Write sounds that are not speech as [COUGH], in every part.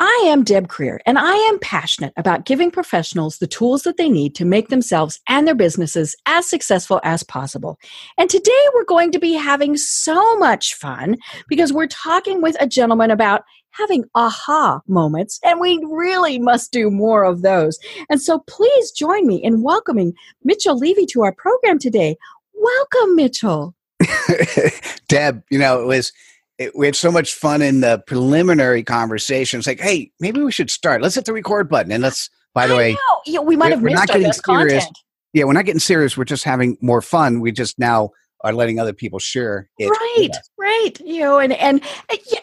I am Deb Krier, and I am passionate about giving professionals the tools that they need to make themselves and their businesses as successful as possible. And today we're going to be having so much fun because we're talking with a gentleman about having aha moments, and we really must do more of those. And so please join me in welcoming Mitchell Levy to our program today. Welcome, Mitchell. [LAUGHS] Deb, you know, it was it, we had so much fun in the preliminary conversations. Like, hey, maybe we should start. Let's hit the record button and let's. By the I way, know. Yeah, we might have we're missed not getting serious. content. yeah, we're not getting serious. We're just having more fun. We just now are letting other people share it. right right you know and and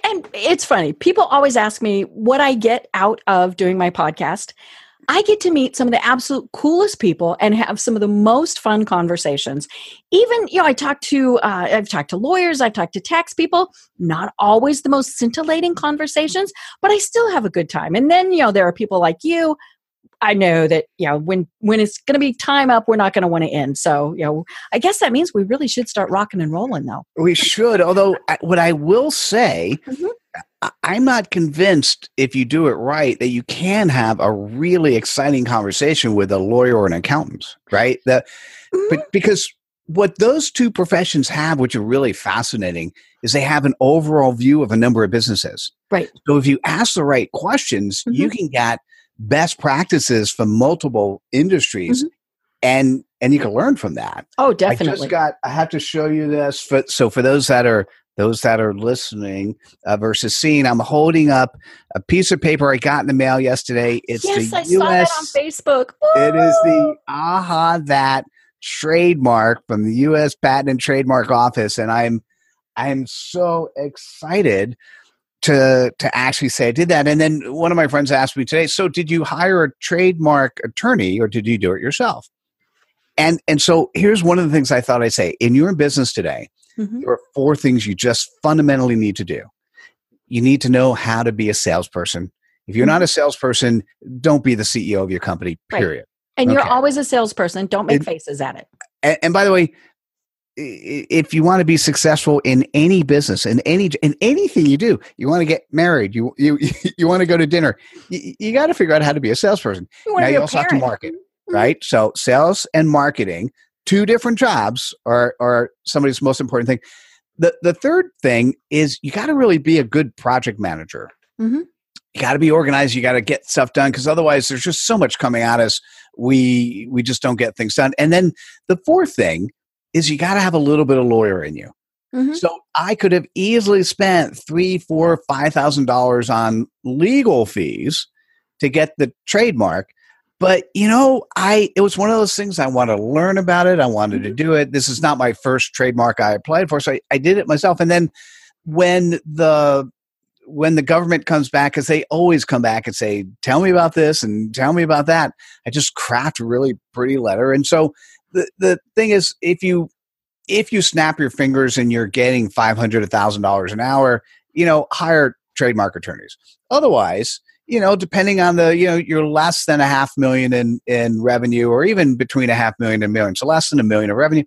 and it's funny people always ask me what i get out of doing my podcast i get to meet some of the absolute coolest people and have some of the most fun conversations. Even you know i talk to uh, i've talked to lawyers i've talked to tax people not always the most scintillating conversations but i still have a good time. And then you know there are people like you I know that you know when when it's going to be time up, we're not going to want to end. So you know, I guess that means we really should start rocking and rolling, though. We should. Although, I- what I will say, Mhm. I- I'm not convinced if you do it right that you can have a really exciting conversation with a lawyer or an accountant, right? That, Mm-hmm. but because what those two professions have, which are really fascinating, is they have an overall view of a number of businesses. Right. So if you ask the right questions, you Mhm. can get best practices from multiple industries, Mhm. and and you can learn from that. Oh, I definitely. just got. I have to show you this. For, so for those that are those that are listening uh, versus seeing, I'm holding up a piece of paper I got in the mail yesterday. It's yes, the I U.S. saw that on Facebook. It is the AHAthat trademark from the U.S. Patent and Trademark Office, and I'm I'm so excited to to actually say I did that. And then one of my friends asked me today, so did you hire a trademark attorney or did you do it yourself? And and so here's one of the things I thought I'd say. In your business today, Mhm. there are four things you just fundamentally need to do. You need to know how to be a salesperson. If you're not a salesperson, don't be the CEO of your company, Right. period. And you're always a salesperson. Don't make It- faces at it. And, and by the way, if you want to be successful in any business, in any in anything you do, you want to get married, you you [LAUGHS] you want to go to dinner, you, you got to figure out how to be a salesperson. You Now you also have to market, right? So sales and marketing, two different jobs, are are somebody's most important thing. The the third thing is you got to really be a good project manager. Mhm. You got to be organized. You got to get stuff done because otherwise, there's just so much coming at us. We we just don't get things done. And then the fourth thing is you got to have a little bit of lawyer in you. Mhm. So I could have easily spent three, four, five thousand dollars on legal fees to get the trademark. But you know, I it was one of those things I wanted to learn about it. I wanted to do it. This is not my first trademark I applied for, so I, I did it myself. And then when the when the government comes back, because they always come back and say, "Tell me about this" and "Tell me about that," I just craft a really pretty letter. And so the the thing is, if you if you snap your fingers and you're getting five hundred, a thousand dollars an hour, you know, hire trademark attorneys. Otherwise, you know, depending on the, you know, you're less than a half million in in revenue, or even between a half million and a million, so less than a million of revenue.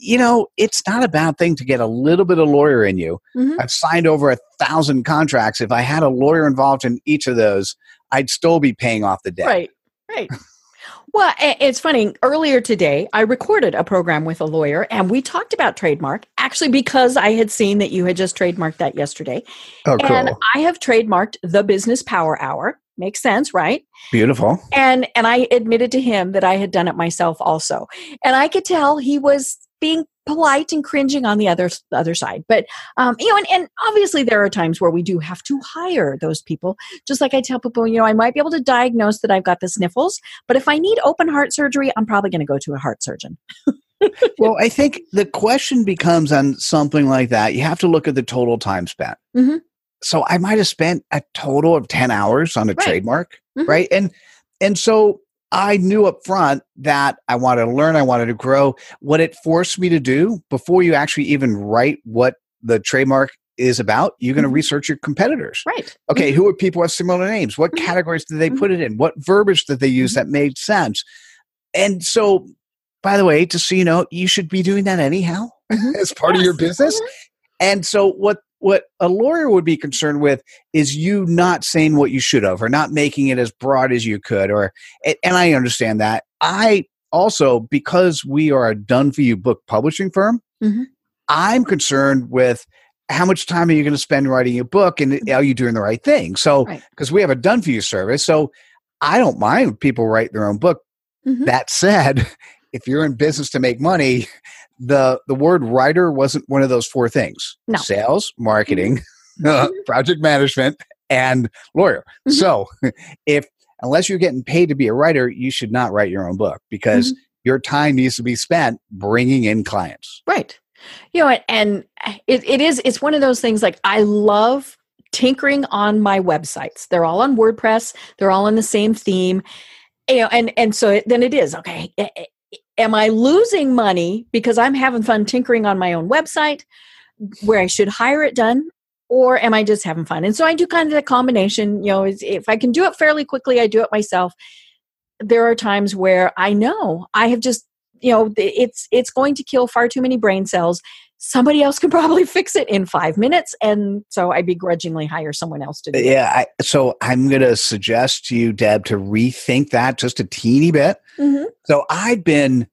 You know, it's not a bad thing to get a little bit of lawyer in you. Mhm. I've signed over a thousand contracts. If I had a lawyer involved in each of those, I'd still be paying off the debt. Right. Right. Well, it's funny. Earlier today, I recorded a program with a lawyer and we talked about trademark actually because I had seen that you had just trademarked that yesterday. Oh, cool. And I have trademarked the business power hour. Makes sense, right? Beautiful. and and i admitted to him that i had done it myself also and i could tell he was being polite and cringing on the other the other side but um you know and, and obviously there are times where we do have to hire those people just like i tell people you know i might be able to diagnose that i've got the sniffles but if i need open heart surgery i'm probably going to go to a heart surgeon [LAUGHS] well, I think the question becomes on something like that. You have to look at the total time spent. Mhm. So I might have spent a total of ten hours on a Right. trademark, Mhm. right? And and so I knew up front that I wanted to learn, I wanted to grow. What it forced me to do before you actually even write what the trademark is about, you're going to Mhm. research your competitors. Right. Okay, who are people with similar names? What Mhm. categories did they Mhm. put it in? What verbiage did they use Mhm. that made sense? And so, by the way, just so you know, you should be doing that anyhow Mhm. [LAUGHS] as part of your Yes. business. And so, what what a lawyer would be concerned with is you not saying what you should have, or not making it as broad as you could, or and I understand that. I also, because we are a done for you book publishing firm, Mhm. I'm concerned with how much time are you going to spend writing your book, and are you doing the right thing? So, Right. because we have a done for you service, so I don't mind people write their own book. Mhm. That said, [LAUGHS] if you're in business to make money, the the word writer wasn't one of those four things. No. Sales, marketing, mm-hmm. [LAUGHS] uh, mm-hmm. project management, and lawyer. Mhm. So, [LAUGHS] if unless you're getting paid to be a writer, you should not write your own book because mm-hmm. your time needs to be spent bringing in clients. Right. You know, and eh, it, it is, it's one of those things like I love tinkering on my websites. They're all on WordPress. They're all on the same theme. You know, and, and so it, then it is, okay, a- a- am I losing money because I'm having fun tinkering on my own website where I should hire it done? Or am I just having fun? And so I do kind of the combination. You know, if I can do it fairly quickly, I do it myself. There are times where I know I have just you know it's it's going to kill far too many brain cells somebody else can [LAUGHS] probably fix it in five minutes and so i begrudgingly hire someone else to do it Yeah. I, so I'm going to suggest to you, Deb, to rethink that just a teeny bit. Mhm. So I've been,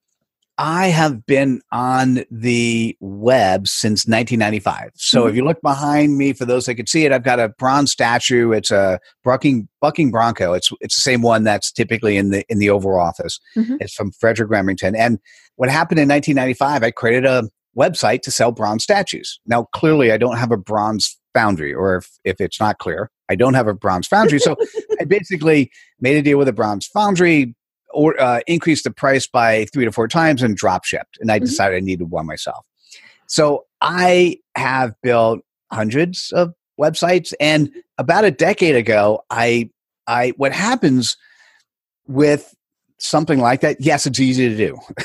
I have been on the web since 1995. So if you look behind me, for those that could see it, I've got a bronze statue. It's a bucking bucking bronco. It's it's the same one that's typically in the in the Oval Office. Mhm. It's from Frederic Remington. And what happened in 1995? I created a website to sell bronze statues. Now, clearly, I don't have a bronze foundry, or if if it's not clear, I don't have a bronze foundry. So [LAUGHS] I basically made a deal with a bronze foundry, or uh, increased the price by three to four times, and drop shipped. And I Mhm. decided I needed one myself. So I have built hundreds of websites, and about a decade ago, I I what happens with something like that? Yes, it's easy to do, [LAUGHS]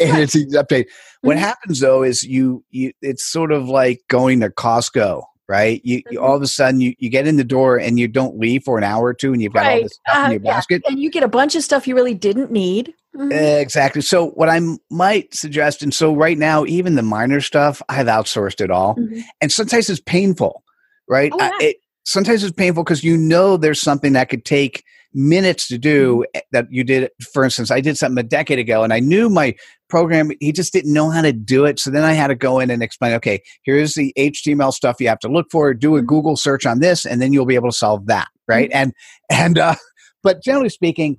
and it's easy to update. What Mhm. happens though is you you it's sort of like going to Costco. Right, you, you Mhm. all of a sudden you, you get in the door and you don't leave for an hour or two, and you've got all Right. this stuff Uh, in your yeah. basket. and you get a bunch of stuff you really didn't need Mhm. Exactly. So what i might suggest, and so right now, even the minor stuff, I've outsourced it all, Mhm. and sometimes it's painful, right? Oh, I- it, sometimes it's painful because you know there's something that could take minutes to do Mm-hmm. that you did. For instance, I did something a decade ago, and I knew my program. He just didn't know how to do it, so then I had to go in and explain. Okay, here's the HTML stuff you have to look for. Do a Mhm. Google search on this, and then you'll be able to solve that, right? Mm-hmm. And and uh, but generally speaking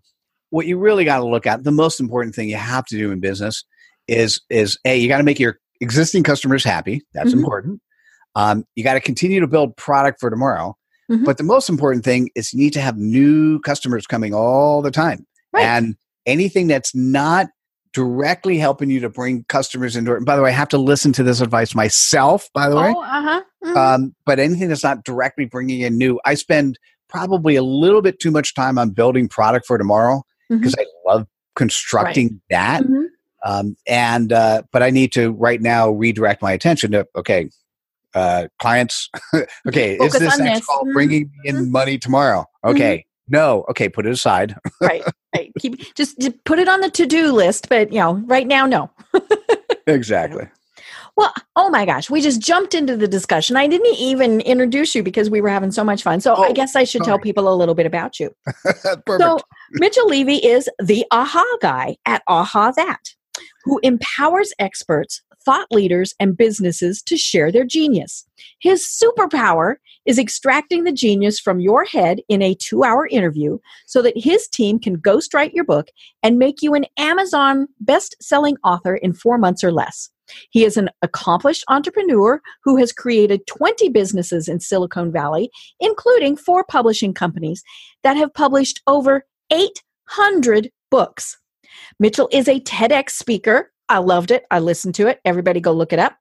what you really got to look at the most important thing you have to do in business is is a you got to make your existing customers happy that's Mhm. important um, you got to continue to build product for tomorrow Mhm. but the most important thing is you need to have new customers coming all the time Right. and anything that's not directly helping you to bring customers into it and by the way i have to listen to this advice myself by the way oh uh-huh Mhm. um, but anything that's not directly bringing in new i spend probably a little bit too much time on building product for tomorrow because I love constructing that. Mhm. Um, and uh, but I need to right now redirect my attention to okay, uh, clients. [LAUGHS] okay, Focus is this this. call Mhm. bringing me in money tomorrow? Okay, no, okay, put it aside. right [LAUGHS] right keep just, just put it on the to-do list but you know right now no [LAUGHS] exactly. Well, oh my gosh, we just jumped into the discussion. I didn't even introduce you because we were having so much fun. So I Oh, guess I should tell people a little bit about you. So Mitchell Levy is the AHA guy at AHAthat, who empowers experts, thought leaders, and businesses to share their genius. His superpower is extracting the genius from your head in a two hour interview so that his team can ghostwrite your book and make you an Amazon best selling author in four months or less. He is an accomplished entrepreneur who has created 20 businesses in Silicon Valley, including four publishing companies that have published over 800 books. Mitchell is a TEDx speaker. I loved it. I listened to it. Everybody go look it up.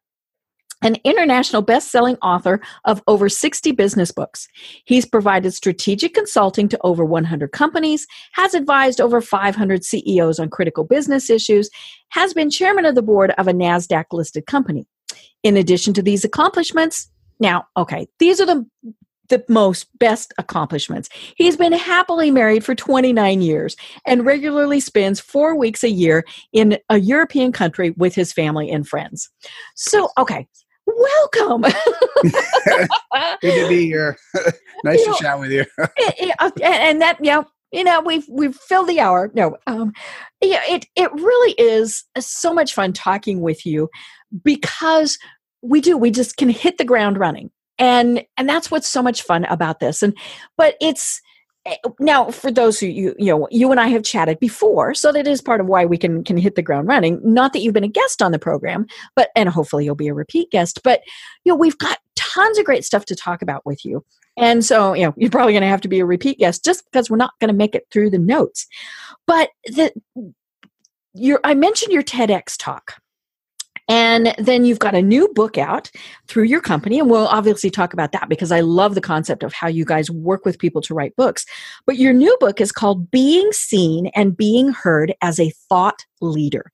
an international best-selling author of over 60 business books. He's provided strategic consulting to over 100 companies, has advised over 500 CEOs on critical business issues, has been chairman of the board of a Nasdaq listed company. In addition to these accomplishments, now, okay, these are the the most best accomplishments. He's been happily married for 29 years and regularly spends 4 weeks a year in a European country with his family and friends. So, okay, welcome. [LAUGHS] Good to be here. [LAUGHS] nice You to know, chat with you. [LAUGHS] And that, yeah, you know, we've we've filled the hour. No, um, yeah, it it really is so much fun talking with you because we do. We just can hit the ground running, and and that's what's so much fun about this. And but it's eh, now for those who you you know you and I have chatted before, so that is part of why we can can hit the ground running. Not that you've been a guest on the program, but and hopefully you'll be a repeat guest. But you know we've got tons of great stuff to talk about with you. And so, you know, you're probably going to have to be a repeat guest just because we're not going to make it through the notes. But the your I mentioned your TEDx talk. And then you've got a new book out through your company, and we'll obviously talk about that because I love the concept of how you guys work with people to write books. But your new book is called Being Seen and Being Heard as a Thought Leader.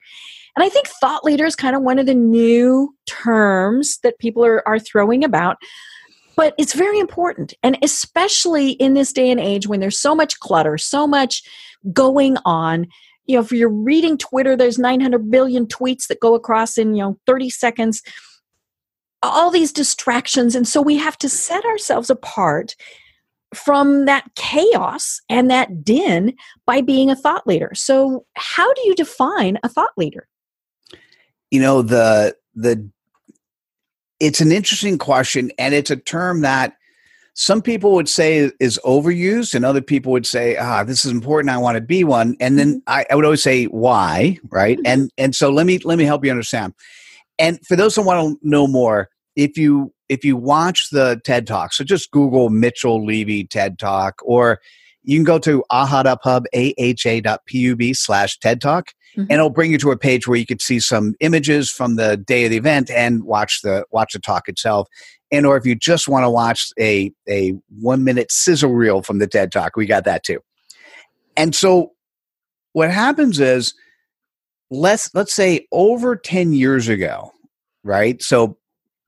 And I think thought leader is kind of one of the new terms that people are, are throwing about but it's very important and especially in this day and age when there's so much clutter so much going on you know if you're reading twitter there's 900 billion tweets that go across in you know 30 seconds. All these distractions and so we have to set ourselves apart from that chaos and that din by being a thought leader. So how do you define a thought leader? You know the the it's an interesting question and it's a term that some people would say is overused and other people would say ah this is important i want to be one and then I, I would always say why? Right? And and so let me let me help you understand. And for those who want to know more if you if you watch the ted talk so just google mitchell levy ted talk or you can go to aha.pub aha.pub slash ted talk Mhm. and it'll bring you to a page where you could see some images from the day of the event and watch the watch the talk itself. And or if you just want to watch a a one minute sizzle reel from the ted talk we got that too. And so what happens is let's let's say over 10 years ago right? So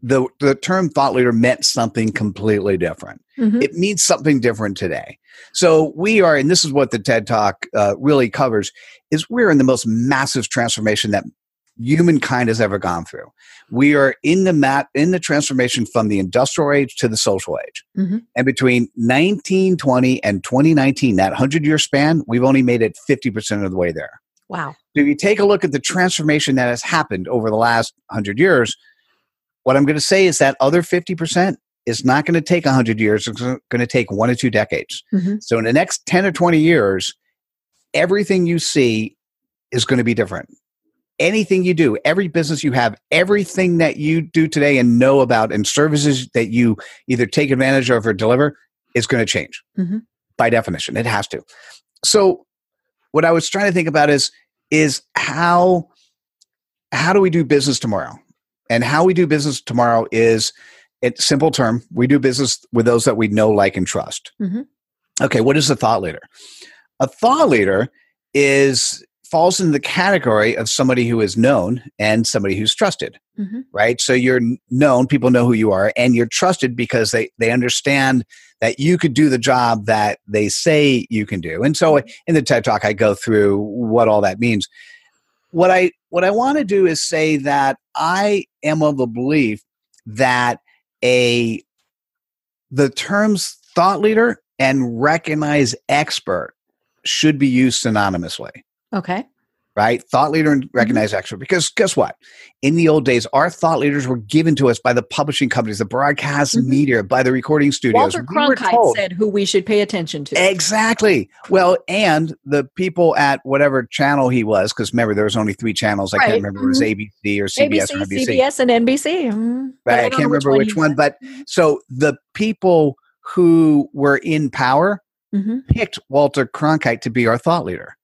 the the term thought leader meant something completely different. Mhm. it means something different today. So we are and this is what the ted talk uh, really covers is we're in the most massive transformation that humankind has ever gone through. We are in the mat in the transformation from the industrial age to the social age. Mhm. and between 1920 and 2019 that 100 year span we've only made it 50% of the way there. Wow. If you take a look at the transformation that has happened over the last 100 years, what I'm going to say is that other 50% is not going to take 100 years. It's going to take one or two decades. Mhm. So in the next 10 or 20 years, everything you see is going to be different. Anything you do, every business you have, everything that you do today and know about and services that you either take advantage of or deliver is going to change Mhm. by definition. It has to. So what I was trying to think about is is how how do we do business tomorrow? And how we do business tomorrow is it's simple term. We do business with those that we know, like, and trust. Mhm. Okay, what is a thought leader? A thought leader is falls into the category of somebody who is known and somebody who's trusted Mhm. right so you're known people know who you are and you're trusted because they they understand that you could do the job that they say you can do and so in the ted talk i go through what all that means what i what i want to do is say that i am of the belief that a the terms thought leader and recognize expert should be used synonymously. Okay right? Thought leader and recognize expert. Because guess what? In the old days, our thought leaders were given to us by the publishing companies, the broadcast Mhm. media, by the recording studios. walter We cronkite told- said who we should pay attention to Exactly. Well, and the people at whatever channel he was, because remember, there was only three channels. I Right. can't remember if it was Mhm. ABC or CBS abc or NBC. cbs and nbc Mm, but Right. I don't can't remember which you one. But so the people who were in power picked Walter Cronkite to be our thought leader.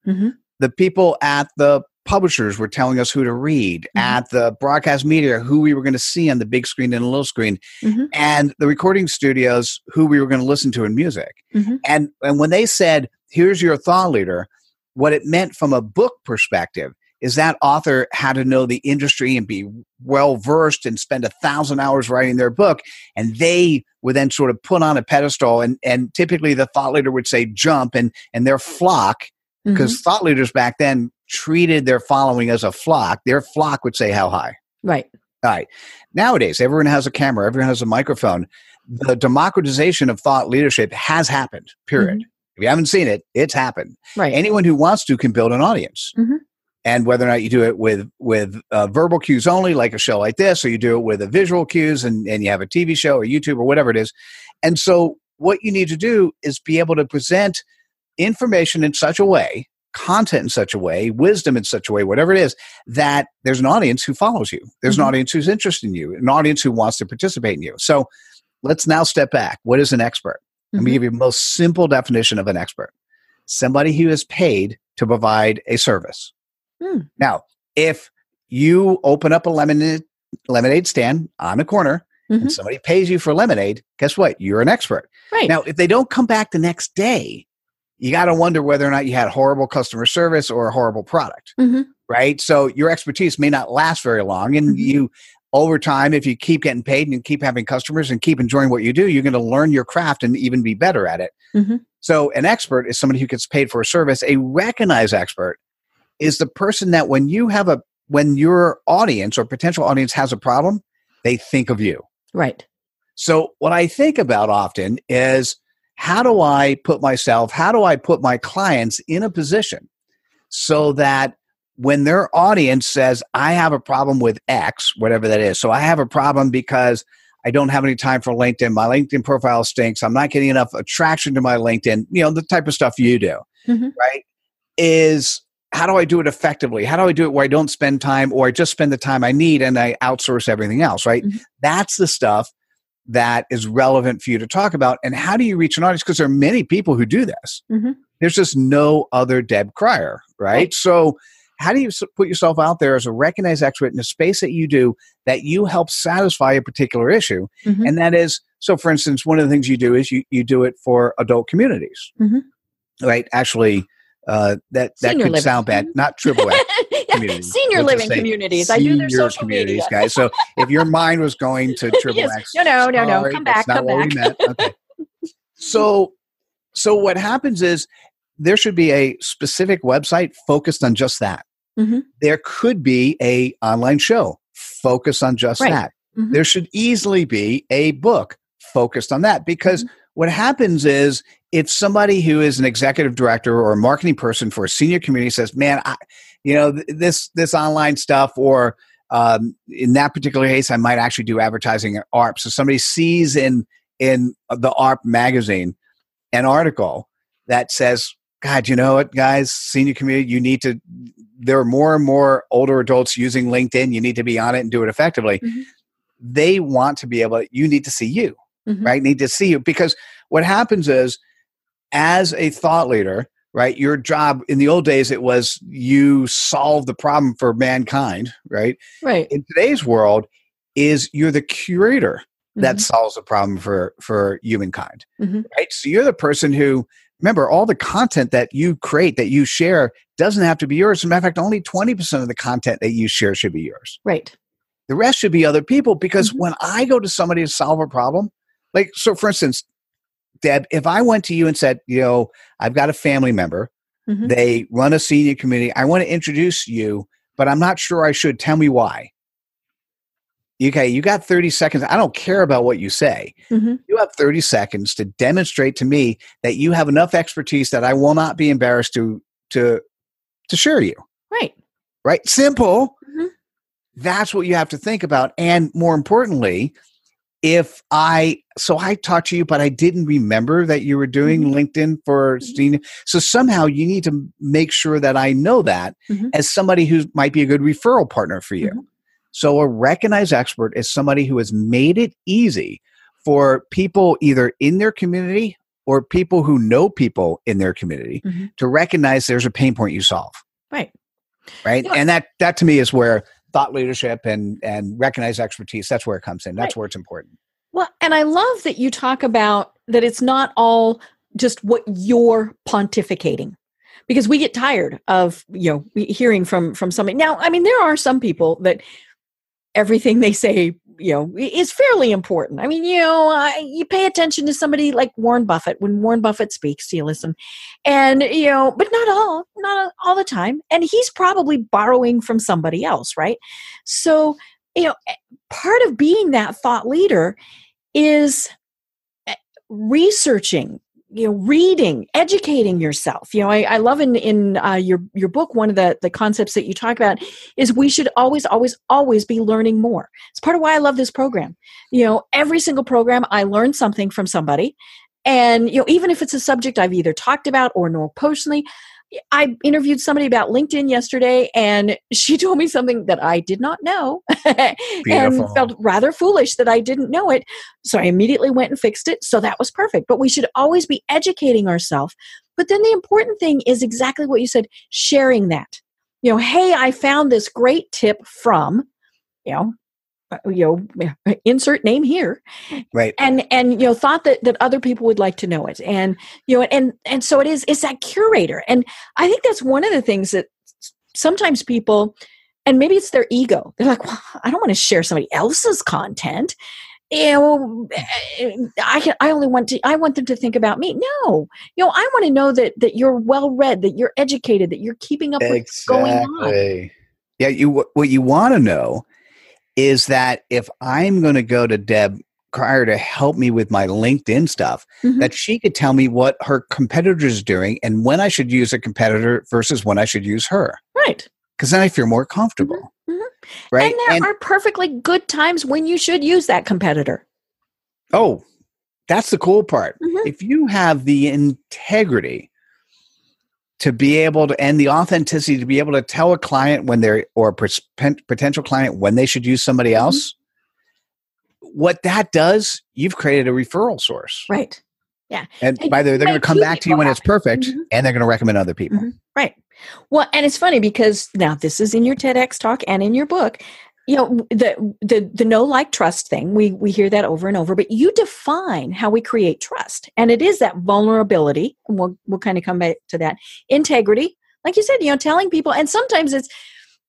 The people at the publishers were telling us who to read, Mhm. at the broadcast media, who we were going to see on the big screen and the little screen, Mhm. and the recording studios, who we were going to listen to in music. Mhm. And, and when they said, here's your thought leader, what it meant from a book perspective is that author had to know the industry and be well versed and spend a thousand hours writing their book. And they were then sort of put on a pedestal. And, and typically the thought leader would say jump and, and their flock Because thought leaders back then treated their following as a flock. Their flock would say how high. right. All right. Nowadays, everyone has a camera, everyone has a microphone. The democratization of thought leadership has happened, period. If you haven't seen it, it's happened. Right. Anyone who wants to can build an audience. Mhm. And whether or not you do it with with uh, verbal cues only, like a show like this, or you do it with a visual cues and, and you have a TV show or YouTube or whatever it is. And so, what you need to do is be able to present information in such a way, content in such a way, wisdom in such a way, whatever it is, that there's an audience who follows you. There's Mhm. an audience who's interested in you, an audience who wants to participate in you. So let's now step back. What is an expert? Let me Mhm. give you the most simple definition of an expert somebody who is paid to provide a service. Hmm. Now, if you open up a lemonade, lemonade stand on a corner Mhm. and somebody pays you for lemonade, guess what? You're an expert. Right. Now, if they don't come back the next day, you got to wonder whether or not you had horrible customer service or a horrible product, Mhm. right? So your expertise may not last very long. And Mhm. you, over time, if you keep getting paid and keep having customers and keep enjoying what you do, you're going to learn your craft and even be better at it. Mhm. So an expert is somebody who gets paid for a service. A recognized expert is the person that when you have a, when your audience or potential audience has a problem, they think of you. Right. So, what I think about often is how do I put myself, how do I put my clients in a position so that when their audience says, I have a problem with X, whatever that is, so I have a problem because I don't have any time for LinkedIn, my LinkedIn profile stinks, I'm not getting enough attraction to my LinkedIn, you know, the type of stuff you do, Mhm. right? Is how do I do it effectively? How do I do it where I don't spend time or I just spend the time I need and I outsource everything else, right? Mhm. That's the stuff that is relevant for you to talk about. And how do you reach an audience? Because there are many people who do this. Mhm. There's just no other Deb Krier right? Right. So, how do you put yourself out there as a recognized expert in a space that you do that you help satisfy a particular issue? Mhm. And that is, so for instance, one of the things you do is you, you do it for adult communities, Mhm. right? Actually, uh, that, that Senior could living. sound bad, not triple A [LAUGHS] communities. Senior Let's living communities. I do their social communities, media. guys. So if your mind was going to [LAUGHS] triple Yes. X, No, no, no, no. sorry, Come back, come back. [LAUGHS] Okay. So, so what happens is there should be a specific website focused on just that. Mhm. There could be a online show focused on just Right. that. Mhm. There should easily be a book focused on that because Mm-hmm. what happens is if somebody who is an executive director or a marketing person for a senior community says, "Man, I, you know th- this this online stuff," or um, in that particular case, I might actually do advertising at AARP. So somebody sees in in the AARP magazine an article that says, "God, you know what, guys, senior community, you need to." There are more and more older adults using LinkedIn. You need to be on it and do it effectively. Mhm. They want to be able. You need to see you Mhm. right? Need to see you because what happens is, as a thought leader, right? Your job in the old days it was you solve the problem for mankind, right? Right. In today's world, is you're the curator that Mhm. solves the problem for for humankind, Mhm. right? So you're the person who remember all the content that you create that you share doesn't have to be yours. As a matter of fact, only twenty percent of the content that you share should be yours Right. the rest should be other people because Mhm. when i go to somebody to solve a problem like so for instance deb if i went to you and said you know i've got a family member Mhm. they run a senior community i want to introduce you but i'm not sure i should tell me why okay you got 30 seconds i don't care about what you say Mhm. you have 30 seconds to demonstrate to me that you have enough expertise that i will not be embarrassed to to to share you Right. right? Simple. Mhm. That's what you have to think about. And more importantly, if I, so I talked to you, but I didn't remember that you were doing Mhm. LinkedIn for senior. So somehow you need to make sure that I know that Mhm. as somebody who might be a good referral partner for you. Mhm. So a recognized expert is somebody who has made it easy for people either in their community or people who know people in their community Mhm. to recognize there's a pain point you solve. Right. right Yeah. and that that to me is where thought leadership and and recognize expertise that's where it comes in that's Right. where it's important Well, and I love that you talk about that it's not all just what you're pontificating. Because we get tired of, you know, hearing from from somebody. Now, I mean, there are some people that everything they say, you know, is fairly important. I mean, you know, I, you pay attention to somebody like Warren Buffett. When Warren Buffett speaks, you listen, and you know, but not all, not all the time. And he's probably borrowing from somebody else, right? So, you know, eh, part of being that thought leader is eh, researching you know reading educating yourself. You know i, I love in in uh, your your book one of the the concepts that you talk about is we should always always always be learning more. It's part of why i love this program. You know every single program i learn something from somebody. And you know even if it's a subject i've either talked about or know personally I interviewed somebody about LinkedIn yesterday, and she [LAUGHS] told me something that I did not know [LAUGHS] and felt rather foolish that I didn't know it. So I immediately went and fixed it. So that was perfect. But we should always be educating ourselves. But then the important thing is exactly what you said sharing that. You know, hey, I found this great tip from, you know, you know, [LAUGHS] insert name here. Right. And and you know thought that that other people would like to know it. And you know and and so it is it's that curator. And i think that's one of the things that sometimes people and maybe it's their ego. They're like well, i don't want to share somebody else's content. You know eh, i can i only want to i want them to think about me. No. You know i want to know that that you're well read that you're educated that you're keeping up with what's going on. Yeah, you what you want to know is that if I'm going to go to Deb Krier to help me with my LinkedIn stuff, Mhm. that she could tell me what her competitors are doing and when I should use a competitor versus when I should use her. right Because then I feel more comfortable. Mhm. Right. and there are perfectly good times when you should use that competitor oh, that's the cool part. Mhm. If you have the integrity to be able to and the authenticity to be able to tell a client when they're or a potential client when they should use somebody Mm-hmm. else what that does you've created a referral source right and And by the way they're going to come back to you when it's happy. perfect Mhm. and they're going to recommend other people Mhm. Right. Well, and it's funny because now this is in your TEDx talk and in your book. You know the the the no like trust thing. We we hear that over and over, but you define how we create trust, and it is that vulnerability. And we'll we'll kind of come back to that integrity, like you said. You know, telling people, and sometimes it's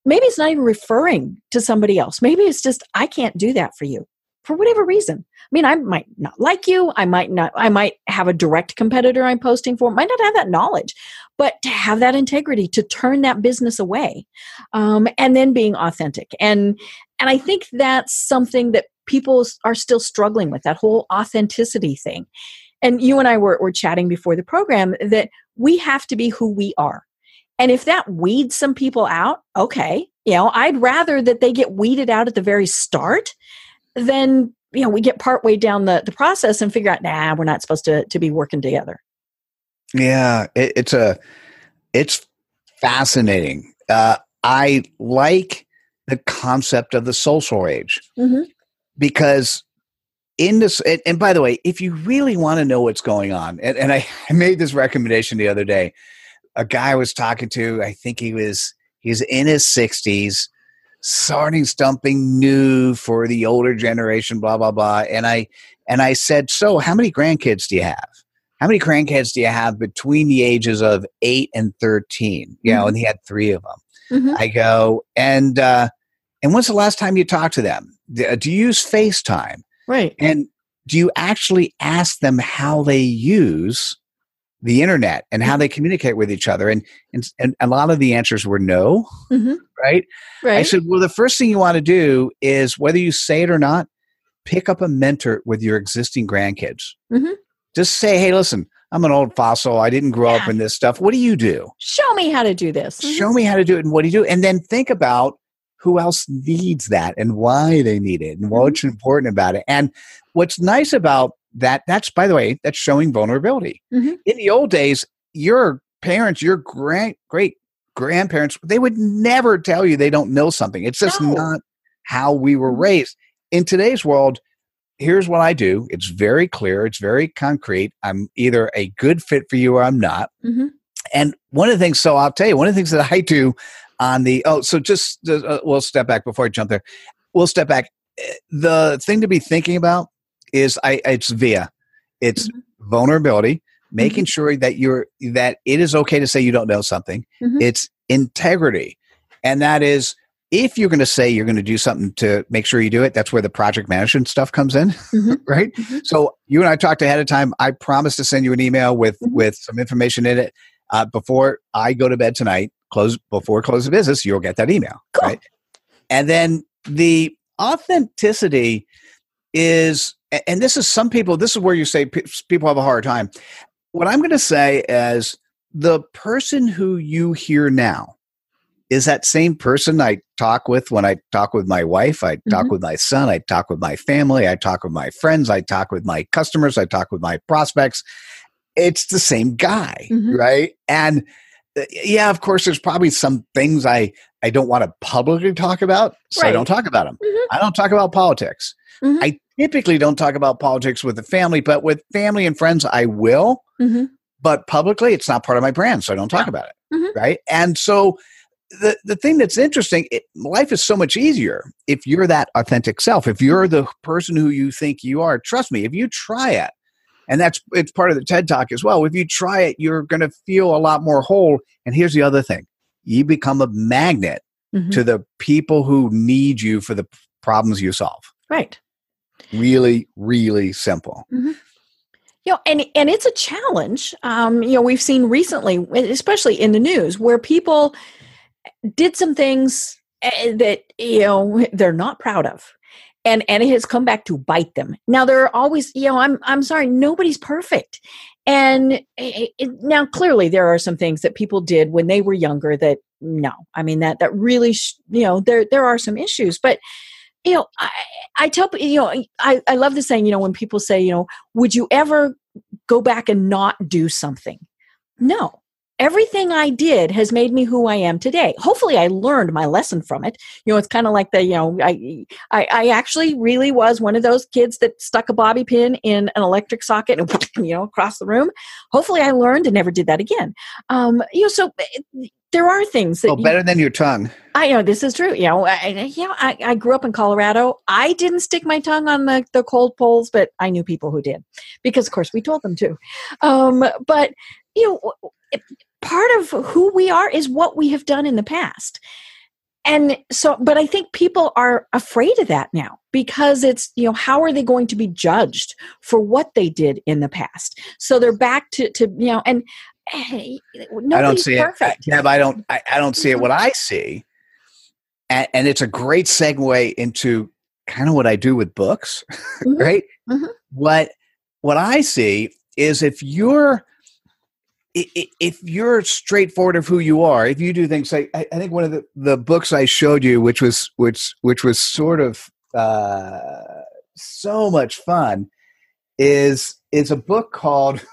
maybe it's not even referring to somebody else. Maybe it's just I can't do that for you for whatever reason. I mean, I might not like you. I might not. I might have a direct competitor I'm posting for. Might not have that knowledge but to have that integrity to turn that business away um, and then being authentic and and i think that's something that people are still struggling with that whole authenticity thing and you and i were, were chatting before the program that we have to be who we are and if that weeds some people out okay you know i'd rather that they get weeded out at the very start than you know we get partway down the, the process and figure out nah we're not supposed to, to be working together Yeah, it, it's a it's fascinating. Uh, I like the concept of the social age mm-hmm. because in this and, and by the way, if you really want to know what's going on, and, and I, [LAUGHS] I made this recommendation the other day. A guy I was talking to, I think he was he's in his sixties, starting something new for the older generation, blah blah blah. And I and I said, so how many grandkids do you have? how many grandkids do you have between the ages of 8 and 13 you know Mhm. and he had three of them Mm-hmm. i go and uh and when's the last time you talked to them uh, do you use facetime right and do you actually ask them how they use the internet and how they communicate with each other and and, and a lot of the answers were no mm-hmm. right right I said, well, the first thing you want to do is whether you say it or not, pick up a mentor with your existing grandkids. Mhm. Just say, hey, listen, I'm an old fossil. I didn't grow up in this stuff. What do you do? show me how to do this Mhm. Show me how to do it and what do you do? And then think about who else needs that and why they need it and what's important about it. And what's nice about that, that's, by the way, that's showing vulnerability. Mhm. In the old days, your parents, your great, great grandparents, they would never tell you they don't know something. It's just No. not how we were Mhm. raised. In today's world, here's what I do. It's very clear, it's very concrete. I'm either a good fit for you or I'm not. Mhm. And one of the things, so I'll tell you, one of the things that I do, on the oh so just uh, we'll step back before i jump there we'll step back Eh, the thing to be thinking about is i it's via it's Mhm. vulnerability making sure that you're that it is okay to say you don't know something Mhm. it's integrity and that is if you're going to say you're going to do something to make sure you do it that's where the project management stuff comes in Mhm. [LAUGHS] right Mhm. so you and i talked ahead of time i promised to send you an email with Mhm. with some information in it uh, before i go to bed tonight close before close of business you'll get that email Cool. right and then the authenticity is and this is some people this is where you say people have a hard time what i'm going to say is the person who you hear now is that same person i talk with when i talk with my wife i talk Mhm. with my son i talk with my family i talk with my friends i talk with my customers i talk with my prospects it's the same guy Mhm. right and uh, yeah of course there's probably some things i i don't want to publicly talk about so i don't talk about them Mhm. i don't talk about politics Mhm. i typically don't talk about politics with the family but with family and friends i will Mhm. but publicly it's not part of my brand so i don't talk Yeah. about it Mhm. right and so the the thing that's interesting it, life is so much easier if you're that authentic self if you're the person who you think you are trust me if you try it and that's it's part of the ted talk as well if you try it you're going to feel a lot more whole and here's the other thing you become a magnet Mhm. to the people who need you for the problems you solve right really really simple. Mm-hmm. You know and and it's a challenge um you know we've seen recently eh, especially in the news where people did some things eh, that you know they're not proud of and and it has come back to bite them. Now there are always you know i'm i'm sorry nobody's perfect and it, it, now clearly there are some things that people did when they were younger that no i mean that that really sh- you know there there are some issues but you know i i tell you know i i love the saying you know when people say you know would you ever go back and not do something? No. Everything i did has made me who i am today. Hopefully i learned my lesson from it. You know it's kind of like the you know I, I i actually really was one of those kids that stuck a bobby pin in an electric socket and [LAUGHS] you know across the room. Hopefully i learned and never did that again. Um you know so eh, there are things that you- better than your tongue I know this is true. You know, I, I- you know, I, I grew up in Colorado. I didn't stick my tongue on the, the cold poles, but I knew people who did, because of course we told them to. Um, but you know, part of who we are is what we have done in the past, and so. But I think people are afraid of that now because it's you know how are they going to be judged for what they did in the past? So they're back to to you know and. I don't see perfect. it. Deb, I don't. I, I don't see it. What I see, and, and it's a great segue into kind of what I do with books, [LAUGHS] Mhm. right? Mhm. What what I see is if you're if you're straightforward of who you are, if you do things like I, I think one of the, the books I showed you, which was which which was sort of uh, so much fun, is is a book called.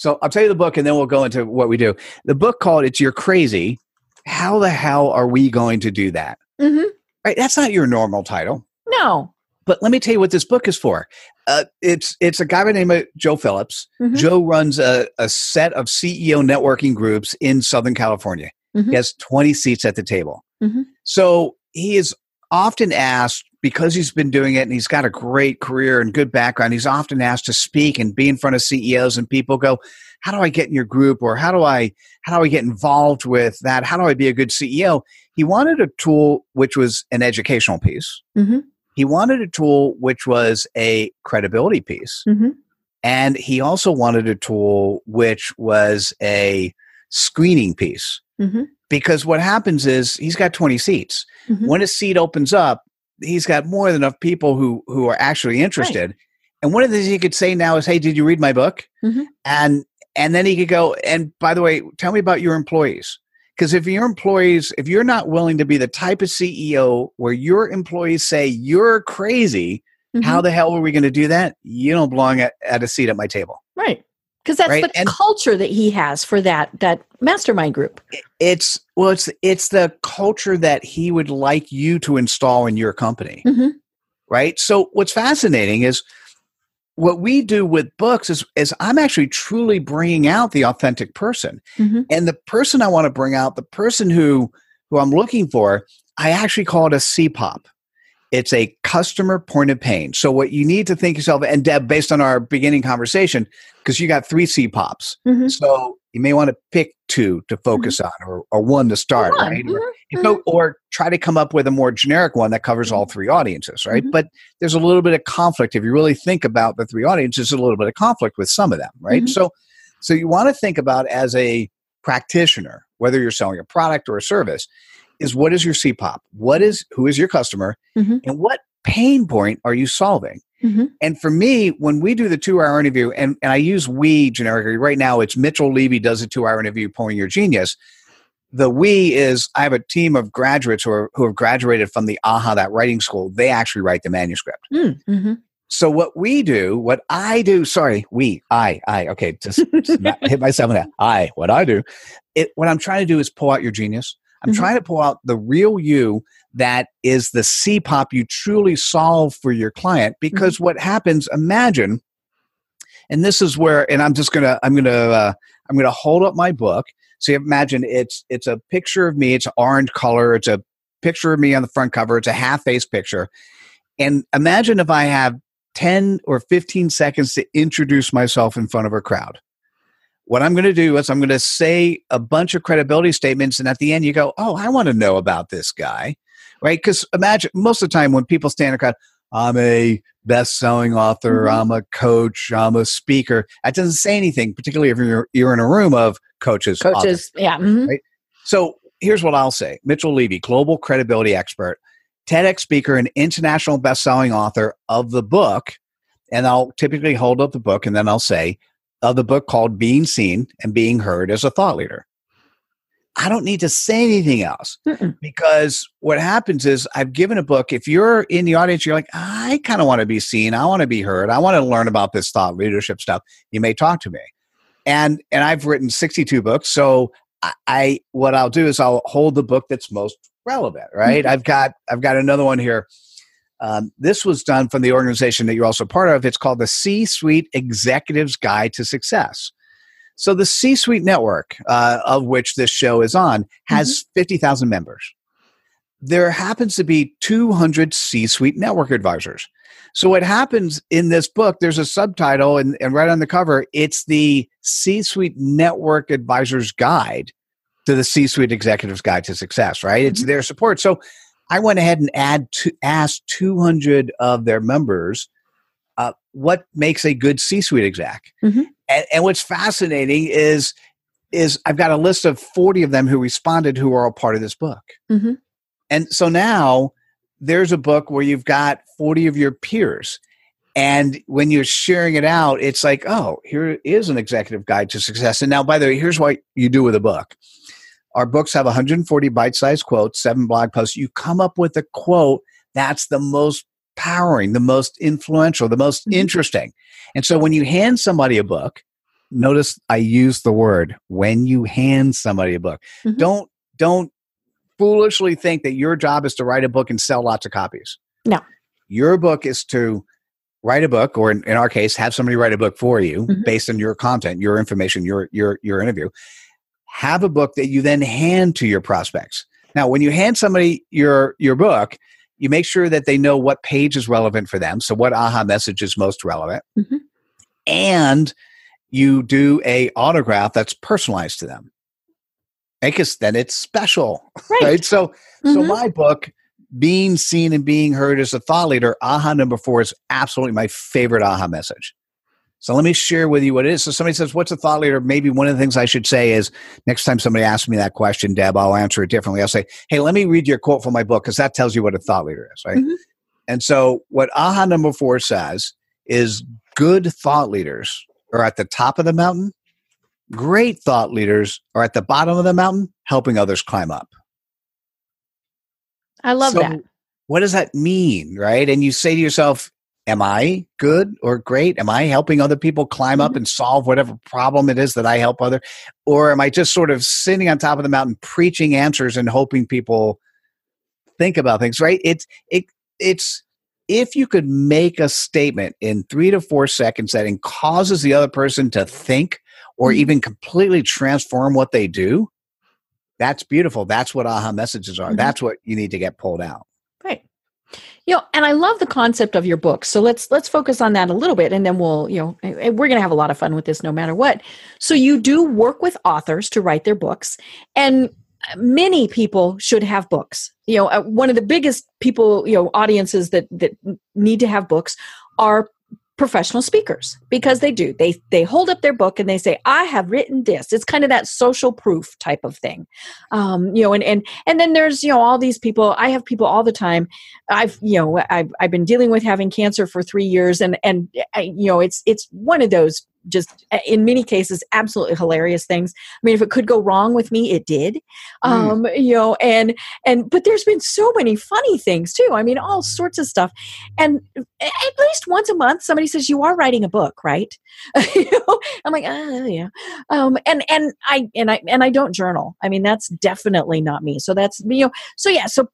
So I'll tell you the book, and then we'll go into what we do. The book called "It's You're Crazy." How the hell are we going to do that? Mhm. Right? That's not your normal title. No. But let me tell you what this book is for. Uh, it's it's a guy by the name of Joe Phillips. Mhm. Joe runs a, a set of CEO networking groups in Southern California. Mhm. He has 20 seats at the table. Mhm. So he is often asked, because he's been doing it and he's got a great career and good background, he's often asked to speak and be in front of CEOs and people go, How do I get in your group? Or how do I how do I get involved with that? How do I be a good CEO? He wanted a tool which was an educational piece. Mhm. He wanted a tool which was a credibility piece. Mhm. And he also wanted a tool which was a screening piece. Mhm. Because what happens is he's got 20 seats. Mhm. When a seat opens up, he's got more than enough people who, who are actually interested. And one of the things he could say now is, Hey, did you read my book? Mhm. And and then he could go, and by the way, tell me about your employees. Because if your employees, if you're not willing to be the type of CEO where your employees say you're crazy, how Mhm. the hell are we going to do that? You don't belong at, at a seat at my table. right because that's Right, the and- culture that he has for that that mastermind group It's well, it's it's the culture that he would like you to install in your company, Mhm. right? So what's fascinating is what we do with books is, is I'm actually truly bringing out the authentic person. Mhm. And the person I want to bring out, the person who who I'm looking for, I actually call it a CPOP. It's a customer point of pain. So what you need to think yourself, and Deb, based on our beginning conversation, because you got three CPOPs, Mhm. so you may want to pick two to focus on, or, or one to start, One. right? Mhm. You know, or try to come up with a more generic one that covers all three audiences, right? Mhm. But there's a little bit of conflict if you really think about the three audiences. A little bit of conflict with some of them, right? So, so you want to think about as a practitioner, whether you're selling a product or a service, is what is your CPOP? What is who is your customer, Mhm. and what pain point are you solving? Mhm. And for me, when we do the two hour interview, and, and I use we generically, right now it's Mitchell Levy does a two hour interview, Pulling Your Genius. The we is I have a team of graduates who, are, who have graduated from the AHAthat writing school. They actually write the manuscript. Mm, mhm. So what we do, what I do, sorry, we, I, I, okay, just, just hit myself in that. I, what I do, it, what I'm trying to do is pull out your genius. I'm Mhm. trying to pull out the real you that is the CPOP you truly solve for your client. Because what happens, imagine, and this is where, and I'm just gonna, I'm gonna, uh, I'm gonna hold up my book. So you imagine it's it's a picture of me. It's orange color. It's a picture of me on the front cover. It's a half face picture. And imagine if I have 10 or 15 seconds to introduce myself in front of a crowd. What I'm going to do is I'm going to say a bunch of credibility statements. And at the end, you go, Oh, I want to know about this guy. Right. Because imagine most of the time when people stand in a crowd, I'm a best selling author, Mhm. I'm a coach, I'm a speaker. That doesn't say anything, particularly if you're, you're in a room of coaches. authors. Coaches, yeah. mhm. Right. So here's what I'll say Mitchell Levy, global credibility expert, TEDx speaker, and international best-selling author of the book. And I'll typically hold up the book and then I'll say, of the book called Being Seen and Being Heard as a Thought Leader. I don't need to say anything else Mm-mm. because what happens is I've given a book. If you're in the audience, you're like, I kind of want to be seen. I want to be heard. I want to learn about this thought leadership stuff. You may talk to me. And and I've written 62 books. So I, I what I'll do is I'll hold the book that's most relevant, right? Mm-hmm. I've got I've got another one here. Um, this was done from the organization that you're also part of. It's called the C Suite Executives Guide to Success. So the C Suite network, uh, of which this show is on, has 50,000 members. There happens to be 200 C Suite network advisors. So what happens in this book, there's a subtitle, and, and right on the cover, it's the C Suite Network Advisors Guide to the C Suite Executives Guide to Success, right? It's their support. So I went ahead and add to, asked 200 of their members uh, what makes a good C Suite exec. Mhm. And, and what's fascinating is is I've got a list of 40 of them who responded who are all part of this book. Mhm. And so now there's a book where you've got 40 of your peers. And when you're sharing it out, it's like, oh, here is an executive guide to success. And now, by the way, here's what you do with a book. Our books have 140 bite sized quotes, seven blog posts. You come up with a quote that's the most powering, the most influential, the most Mhm. interesting. And so when you hand somebody a book, notice I use the word when you hand somebody a book. Mhm. Don't don't foolishly think that your job is to write a book and sell lots of copies. No. Your book is to write a book or in, in our case have somebody write a book for you Mhm. based on your content, your information, your your your interview. Have a book that you then hand to your prospects. Now, when you hand somebody your your book, you make sure that they know what page is relevant for them. So what aha message is most relevant. Mhm. And you do a autograph that's personalized to them. Because then it's special. [LAUGHS] Right. Right. So so Mhm. my book, Being Seen and Being Heard as a Thought Leader, aha number four is absolutely my favorite aha message. So let me share with you what it is. So somebody says, What's a thought leader? Maybe one of the things I should say is next time somebody asks me that question, Deb, I'll answer it differently. I'll say, Hey, let me read your quote from my book because that tells you what a thought leader is, right? Mhm. And so what aha number four says is good thought leaders are at the top of the mountain. Great thought leaders are at the bottom of the mountain, helping others climb up. I love So that. What does that mean, right? And you say to yourself, Am I good or great? Am I helping other people climb up Mhm. and solve whatever problem it is that I help other? Or am I just sort of sitting on top of the mountain preaching answers and hoping people think about things, right? It's it it's if you could make a statement in three to four seconds that causes the other person to think or Mhm. even completely transform what they do, that's beautiful. That's what aha messages are. Mhm. That's what you need to get pulled out. You know, and I love the concept of your book. So let's let's focus on that a little bit, and then we'll, you know, and- and we're going to have a lot of fun with this, no matter what. So you do work with authors to write their books, and uh, many people should have books. You know, uh, one of the biggest people, you know, audiences that that need to have books are professional speakers because they do. They they hold up their book and they say i have written this. It's kind of that social proof type of thing. Um, you know and and and then there's you know all these people i have people all the time. I've you know i've, I've been dealing with having cancer for three years and and I, you know it's it's one of those just in many cases absolutely hilarious things. I mean if it could go wrong with me it did. Um you know and and but there's been so many funny things too. I mean all sorts of stuff. And at least once a month somebody says you are writing a book right? [LAUGHS] You know? I'm like oh yeah. Um and and i and i and i don't journal. I mean that's definitely not me. So that's you know so yeah so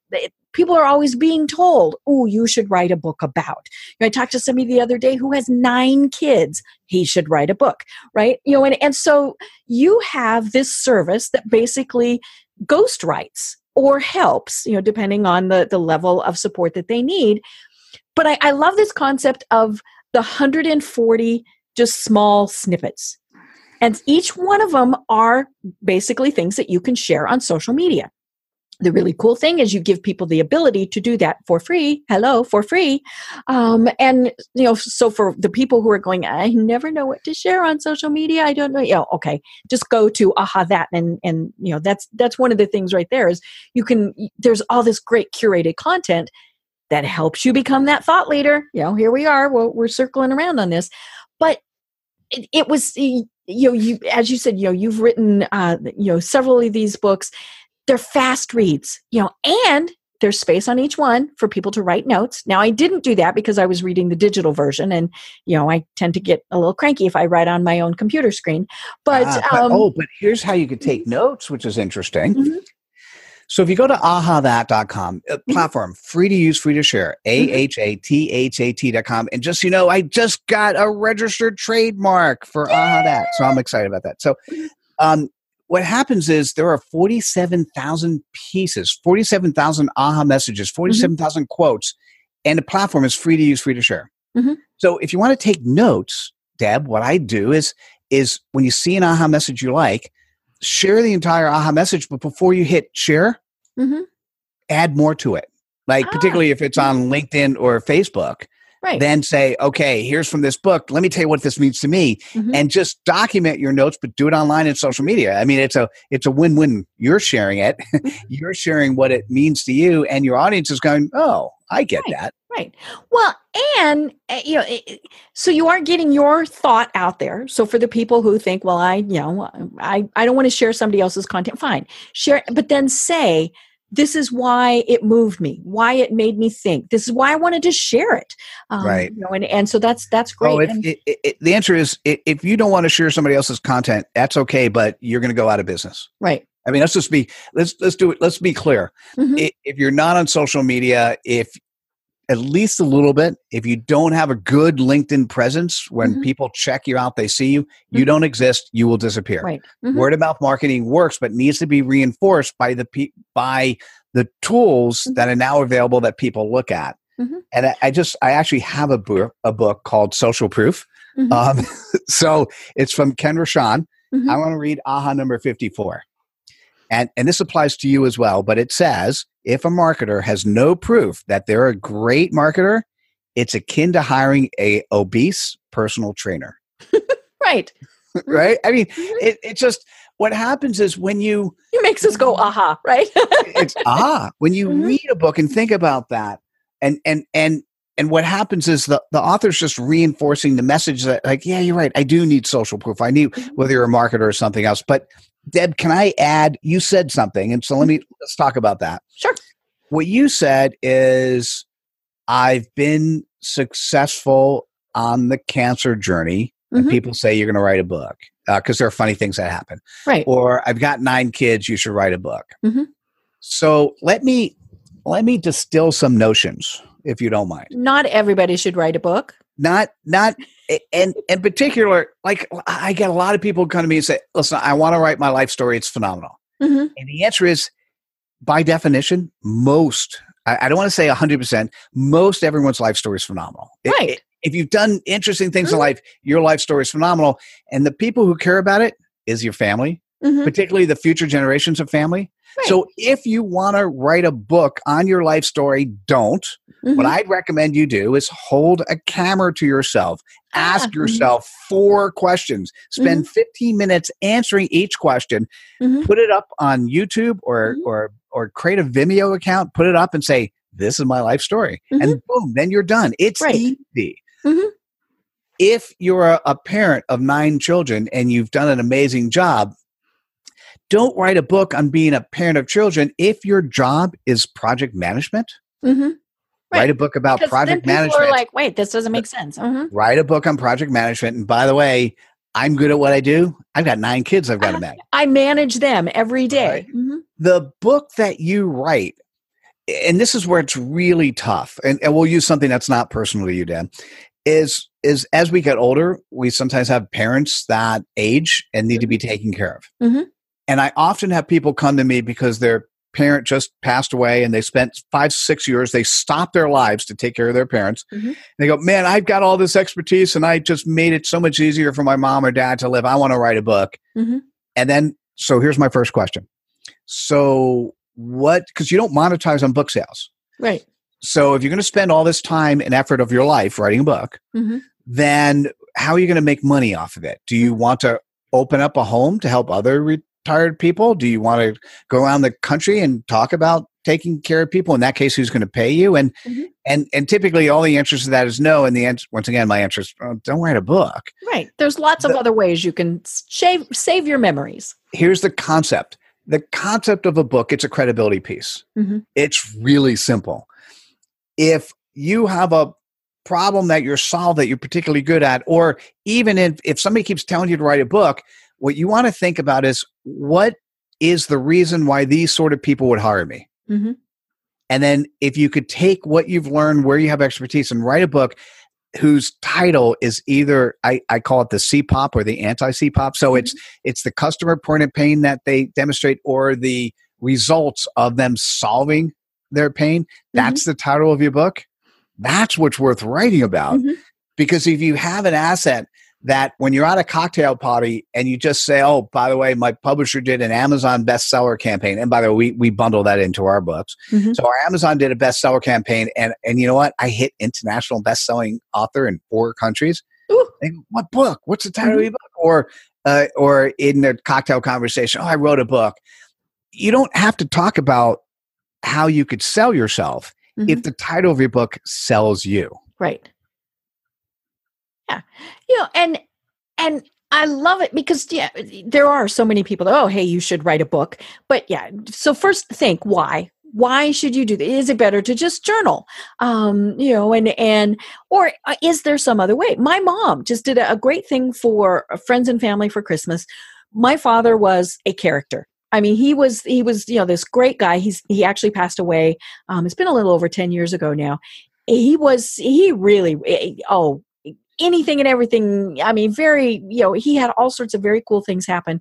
people are always being told oh you should write a book about. You know, i talked to somebody the other day who has nine kids. He should write a book right? You know and, and so you have this service that basically ghost writes or helps you know depending on the the level of support that they need. But i, I love this concept of the 140 just small snippets. And each one of them are basically things that you can share on social media the really cool thing is you give people the ability to do that for free hello for free. Um, and you know so for the people who are going i never know what to share on social media i don't know yeah okay just go to AHAthat and and you know that's that's one of the things right there is you can there's all this great curated content that helps you become that thought leader. You know here we are we're, we're circling around on this. But it, it was you know you as you said you know you've written uh you know several of these books they're fast reads you know and there's space on each one for people to write notes now i didn't do that because i was reading the digital version and you know i tend to get a little cranky if i write on my own computer screen but, Ah, but- um, oh, but here's how you could take notes, which is interesting. Mhm. So if you go to ahathat.com, a Mm-hmm. platform free to use, free to share, A H A T H A T.com. And just, so you know, I just got a registered trademark for AHAthat. So I'm excited about that. So Mm-hmm. um, what happens is there are 47,000 pieces, 47,000 aha messages, Mm-hmm. 47,000 quotes, and the platform is free to use, free to share. Mhm. So if you want to take notes, Deb, what I do is is when you see an aha message you like, share the entire aha message, but before you hit share, mhm, add more to it. Like Ah. particularly if it's on LinkedIn or Facebook, right then say, okay, here's from this book. Let me tell you what this means to me, Mhm. and just document your notes, but do it online in social media. I mean, it's a it's a win win. You're sharing it, [LAUGHS] Mm-hmm. you're sharing what it means to you, and your audience is going, oh, I get Right. that. Right. Well, and uh, you know, it- it- so you are getting your thought out there. So for the people who think, well, I, you know, I, I don't want to share somebody else's content. Fine, share, but then say, this is why it moved me, why it made me think. This is why I wanted to share it. Um, Right. You know, and and so that's that's great. Oh, if, it, it, it- the answer is if you don't want to share somebody else's content, that's okay, but you're going to go out of business. right. I mean, let's just be let's let's do it. Let's be clear. Mhm. If you're not on social media, if at least a little bit, if you don't have a good LinkedIn presence, when Mhm. people check you out, they see you, you Mhm. don't exist, you will disappear. Right. Mhm. Word of mouth marketing works, but needs to be reinforced by the pe- by the tools Mhm. that are now available that people look at. Mhm. And I, I just I actually have a book a book called Social Proof. Mhm. Um, [LAUGHS] so it's from Ken Rashan. I want to read AHA number 54. And, and this applies to you as well, but it says if a marketer has no proof that they're a great marketer, it's akin to hiring a obese personal trainer, [LAUGHS] right. [LAUGHS] right? I mean, Mhm. it, it just what happens is when you It makes us go, aha, right? it's ah when you Mhm. read a book and think about that and and and and what happens is the, the author's just reinforcing the message that like yeah you're right i do need social proof i need Mhm. whether you're a marketer or something else but deb can i add you said something and so let me let's talk about that Sure. what you said is i've been successful on the cancer journey and Mhm. people say you're going to write a book because there are funny things that happen Right. or I've got nine kids, you should write a book. Mhm. So let me let me distill some notions, if you don't mind. Not everybody should write a book. Not, not, and in particular, like I get a lot of people come to me and say, "Listen, I want to write my life story. It's phenomenal." Mm-hmm. And the answer is, by definition, most. I, I don't want to say hundred percent. Most everyone's life story is phenomenal. Right. it- if you've done interesting things in Mhm. life, your life story is phenomenal. And the people who care about it is your family, Mhm. particularly the future generations of family. Right. So if you want to write a book on your life story, don't. Mhm. What I'd recommend you do is hold a camera to yourself. Ask Ah, mhm. yourself four questions. Spend Mm-hmm. 15 minutes answering each question. Mhm. Put it up on YouTube or Mhm. or or create a Vimeo account, put it up and say, This is my life story. And boom, then you're done. It's Right. easy. If you're a parent of nine children and you've done an amazing job, don't write a book on being a parent of children if your job is project management. Mhm. Write a book about Because project management. like, wait, this doesn't make sense. Mhm. write a book on project management. And by the way, I'm good at what I do. I've got nine kids I've got to manage. I manage them every day. Right. Mhm. The book that you write, and this is where it's really tough, and, and we'll use something that's not personal to you, Dan, is is as we get older, we sometimes have parents that age and need to be taken care of. And I often have people come to me because their parent just passed away and they spent five, six years, they stopped their lives to take care of their parents. Mhm. They go, Man, I've got all this expertise and I just made it so much easier for my mom or dad to live. I want to write a book. Mhm. And then, so here's my first question. So, what, because you don't monetize on book sales. Right. So, if you're going to spend all this time and effort of your life writing a book, Mhm. then how are you going to make money off of it? Do you want to open up a home to help other retired people? Do you want to go around the country and talk about taking care of people? In that case, who's going to pay you? And Mhm. and and typically, all the answers to that is no. And the answer, once again, my answer is oh, don't write a book. Right. There's lots of other ways you can save save your memories. Here's the concept. The concept of a book, it's a credibility piece. Mhm. It's really simple. If you have a problem that you're solved that you're particularly good at, or even if, if somebody keeps telling you to write a book, what you want to think about is what is the reason why these sort of people would hire me? Mhm. And then if you could take what you've learned, where you have expertise, and write a book whose title is either I, I call it the CPOP or the anti CPOP. So it's it's the customer point of pain that they demonstrate or the results of them solving their pain. That's the title of your book. That's what's worth writing about. Mhm. Because if you have an asset that when you're at a cocktail party and you just say, oh, by the way, my publisher did an Amazon bestseller campaign. And by the way, we, we bundle that into our books. Mhm. So our Amazon did a bestseller campaign. And, and you know what? I hit international bestselling author in four countries. Go, what book? What's the title Mhm. of your book? Or, uh, or in the cocktail conversation, oh, I wrote a book. You don't have to talk about how you could sell yourself if Mhm. the title of your book sells you. Right. Yeah. You know, and and I love it because yeah, there are so many people that, oh, hey, you should write a book. But yeah, so first think why? Why should you do that? Is it better to just journal? Um, you know, and and or uh, is there some other way? My mom just did a, great thing for uh, friends and family for Christmas. My father was a character. I mean, he was he was you know this great guy. He's he actually passed away. Um, it's been a little over ten years ago now. He was he really eh, oh anything and everything. I mean, very you know he had all sorts of very cool things happen.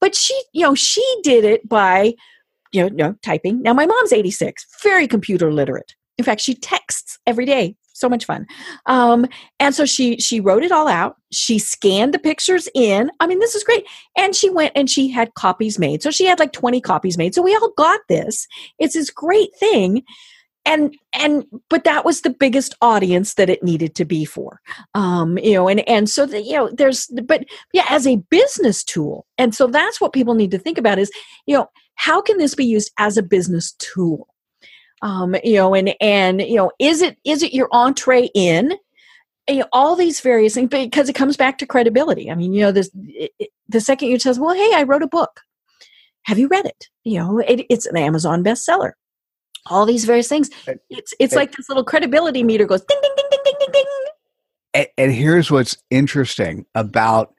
But she you know she did it by you know, no typing. Now my mom's eighty six, very computer literate. In fact, she texts every day. So much fun. Um, and so she she wrote it all out. She scanned the pictures in. I mean, this is great. And she went and she had copies made. So she had like 20 copies made. So we all got this. It's this great thing. And and but that was the biggest audience that it needed to be for. Um, you know, and and so that you know, there's but yeah, as a business tool. And so that's what people need to think about is, you know, how can this be used as a business tool? um, you know, and and you know, is it is it your entree in? You know, all these various things because it comes back to credibility. I mean, you know, this it, the second you tell well, hey, I wrote a book. Have you read it? You know, it, it's an Amazon bestseller. All these various things. It's it's and- like this little credibility meter goes ding ding ding ding ding ding ding. And, and here's what's interesting about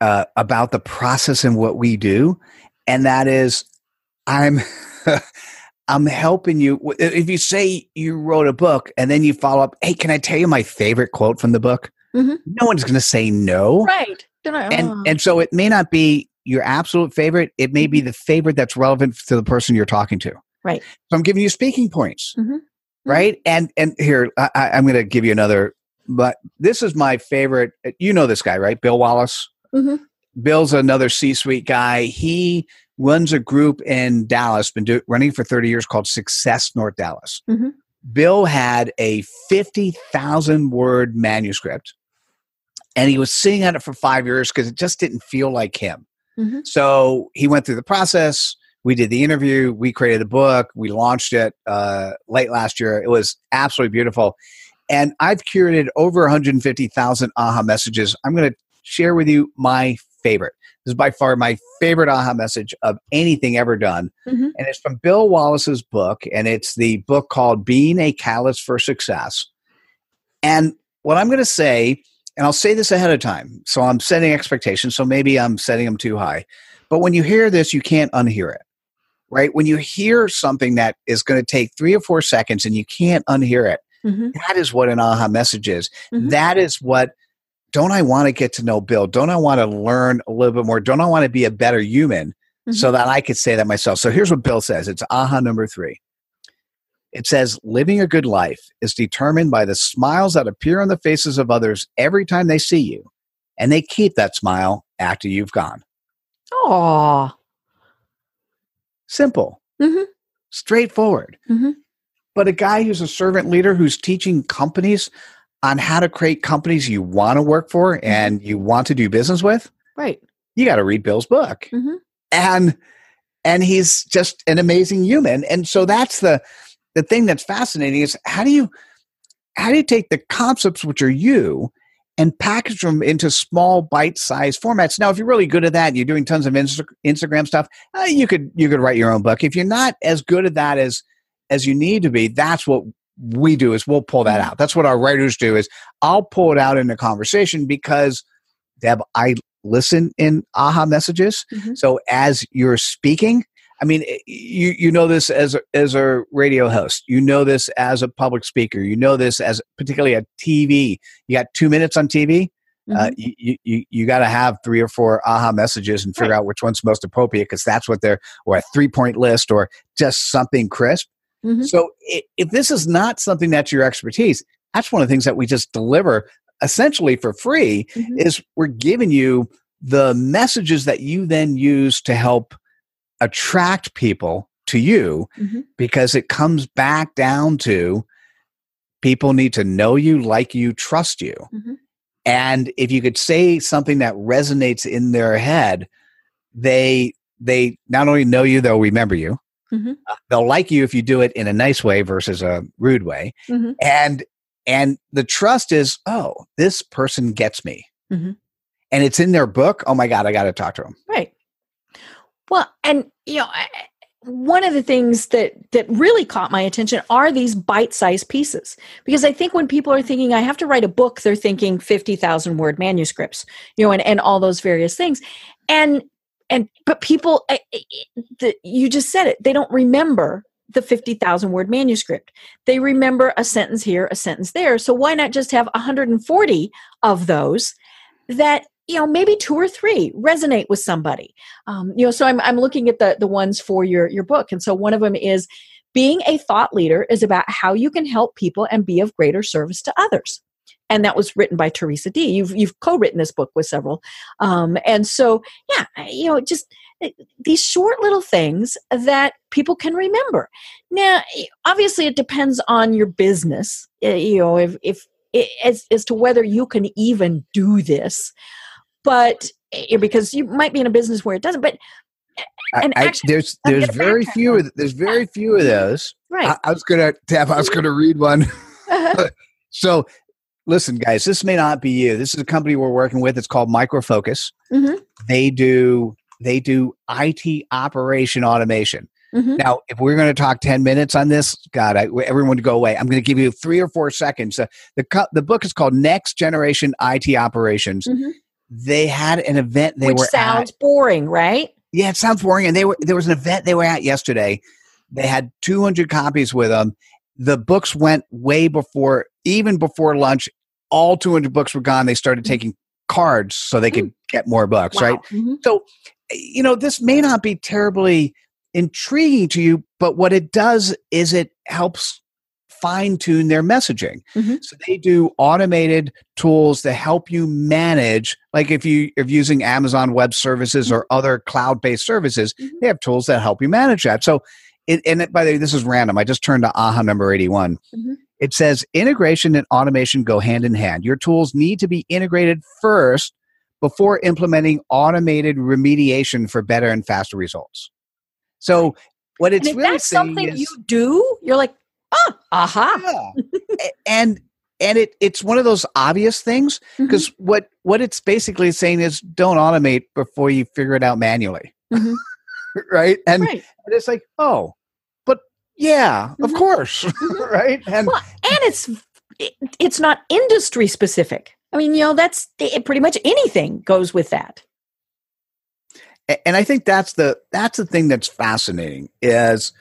uh, about the process and what we do, and that is, I'm [LAUGHS] I'm helping you. If you say you wrote a book and then you follow up, hey, can I tell you my favorite quote from the book? Mhm. No one's going to say no. Right. I- oh. And and so it may not be your absolute favorite. It may be the favorite that's relevant to the person you're talking to. Right. So I'm giving you speaking points, Mhm. right? And and here I, I- I'm going to give you another. But this is my favorite. You know this guy, right? Bill Wallace. Mhm. Bill's another C-suite guy. He runs a group in Dallas, been do, running for 30 years called Success North Dallas. Mhm. Bill had a 50,000 word manuscript and he was sitting on it for five years because it just didn't feel like him. Mhm. So he went through the process. We did the interview. We created a book. We launched it uh, late last year. It was absolutely beautiful. And I've curated over 150,000 aha messages. I'm going to share with you my favorite. This is by far my favorite aha message of anything ever done. Mhm. And it's from Bill Wallace's book. And it's the book called Being a Catalyst for Success. And what I'm going to say, and I'll say this ahead of time. So I'm setting expectations. So maybe I'm setting them too high. But when you hear this, you can't unhear it, right? When you hear something that is going to take three or four seconds and you can't unhear it, Mhm. that is what an aha message is. Mhm. That is what, don't I want to get to know Bill? Don't I want to learn a little bit more? Don't I want to be a better human so that I could say that myself? So here's what Bill says it's aha number three. It says, living a good life is determined by the smiles that appear on the faces of others every time they see you, and they keep that smile after you've gone. Aw. Simple, mm-hmm. straightforward. Mhm. But a guy who's a servant leader who's teaching companies on how to create companies you want to work for and you want to do business with, Right. you got to read Bill's book. Mhm. And and he's just an amazing human. And so that's the the thing that's fascinating is how do you how do you take the concepts which are you and package them into small bite-sized formats. Now if you're really good at that and you're doing tons of Insta- instagram stuff uh, you could you could write your own book. If you're not as good at that as as you need to be that's what we do is we'll pull that out. That's what our writers do is i'll pull it out in a conversation because deb i listen in aha messages. Mhm. so as you're speaking I mean, eh, you you know this as a, as a radio host. You know this as a public speaker. You know this as particularly a TV. You got two minutes on TV. Uh, Mhm. you you you got to have three or four aha messages and figure Right. out which one's most appropriate because that's what they're or a three point list or just something crisp. Mhm. So if this is not something that's your expertise, that's one of the things that we just deliver essentially for free Mhm. is we're giving you the messages that you then use to help attract people to you Mhm. because it comes back down to people need to know you, like you, trust you. Mhm. And if you could say something that resonates in their head, they they not only know you, they'll remember you. Mhm. Uh, they'll like you if you do it in a nice way versus a rude way. Mhm. And and the trust is, oh, this person gets me. Mhm. And it's in their book. Oh my God, I got to talk to them. Right. Well, and you know, one of the things that that really caught my attention are these bite-sized pieces because I think when people are thinking I have to write a book, they're thinking fifty thousand word manuscripts, you know, and and all those various things, and and but people, I- I- the, you just said it, they don't remember the 50,000 word manuscript. They remember a sentence here, a sentence there. So why not just have 140 of those that you know maybe two or three resonate with somebody. Um, you know so I'm, I'm looking at the the ones for your your book. And so one of them is being a thought leader is about how you can help people and be of greater service to others. And that was written by teresa d you've you've co-written this book with several. Um, and so yeah you know just uh, these short little things that people can remember. Now obviously it depends on your business uh, you know if if as, as to whether you can even do this but eh, because you might be in a business where it doesn't but And I- actually- there's I'm there's very few of there's very [LAUGHS] few of those. right I, I was gonna Deb, I was gonna read one. Uh-huh. [LAUGHS] So listen, guys, this may not be you. This is a company we're working with. It's called Micro Focus. Mhm. They do they do IT operation automation. Mhm. Now, if we're going to talk 10 minutes on this, God, I, everyone to go away. I'm going to give you three or four seconds. Uh, the, the book is called Next Generation IT Operations. Mhm. They had an event they were. which were sounds at. boring right Yeah, it sounds boring. And they were there was an event they were at yesterday They had 200 copies with them. The books went way before, even before lunch. All 200 books were gone. They started taking cards so they could get more books, Wow. right? Mhm. So, you know, this may not be terribly intriguing to you, but what it does is it helps fine tune their messaging. Mhm. So they do automated tools to help you manage, like if you if using Amazon Web Services or other cloud based services, Mhm. they have tools that help you manage that. So, it, and it, by the way, this is random. I just turned to AHA number eighty one. Mhm. It says integration and automation go hand in hand. Your tools need to be integrated first before implementing automated remediation for better and faster results. So what it's and if really that's something is, you do, you're like, ah, aha. yeah. And and it it's one of those obvious things because what what it's basically saying is don't automate before you figure it out manually, Mhm. [LAUGHS] right? And, right. and it's like, oh, but yeah, of Mhm. course, [LAUGHS] Mhm. right? And Well, and it's it, it's not industry specific. I mean, you know, that's it, pretty much anything goes with that. And I think that's the that's the thing that's fascinating is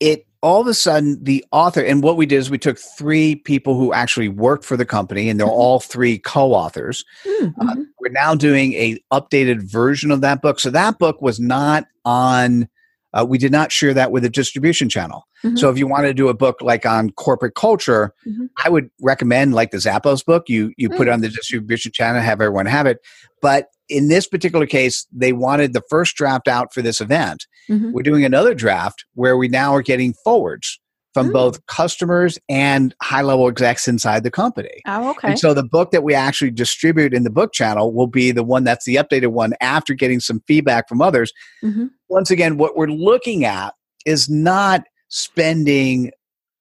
it all of a sudden the author and what we did is we took three people who actually worked for the company and they're Mhm. all three co-authors Mm, Uh, mhm. we're now doing a updated version of that book so that book was not on uh, we did not share that with a distribution channel Mhm. so if you want to do a book like on corporate culture Mhm. i would recommend like the zappos book you you put it Mm. on the distribution channel have everyone have it but in this particular case they wanted the first draft out for this event Mhm. we're doing another draft where we now are getting forwards from Mm. both customers and high level execs inside the company Oh, okay. and so the book that we actually distribute in the book channel will be the one that's the updated one after getting some feedback from others. Mhm. Once again, what we're looking at is not spending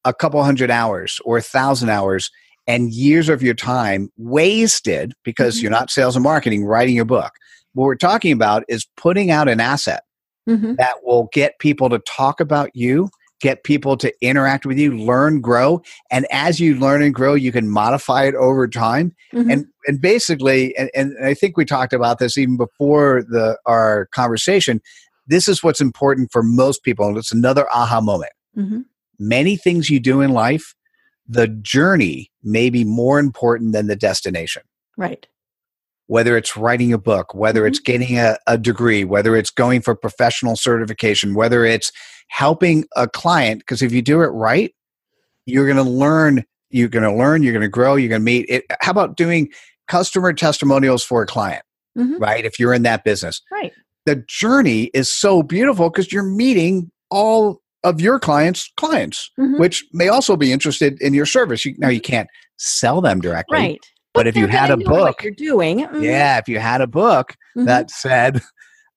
a couple hundred hours or a thousand hours and years of your time wasted because Mhm. you're not sales and marketing writing your book. What we're talking about is putting out an asset Mhm. that will get people to talk about you, get people to interact with you, learn, grow. And as you learn and grow, you can modify it over time. Mhm. And and basically, and, and I think we talked about this even before the our conversation. This is what's important for most people. And it's another aha moment. Mhm. Many things you do in life, the journey may be more important than the destination right. whether it's writing a book, whether it's getting a, a degree, whether it's going for professional certification, whether it's helping a client, because if you do it right, you're going to learn, you're going to learn, you're going to grow, you're going to meet it. How about doing customer testimonials for a client, Mhm. right? If you're in that business, Right. the journey is so beautiful because you're meeting all of your clients' clients, Mhm. which may also be interested in your service. You, now, you can't sell them directly. Right. But if you had a book- you're doing. Mhm. Yeah, if you had a book, Mhm. that said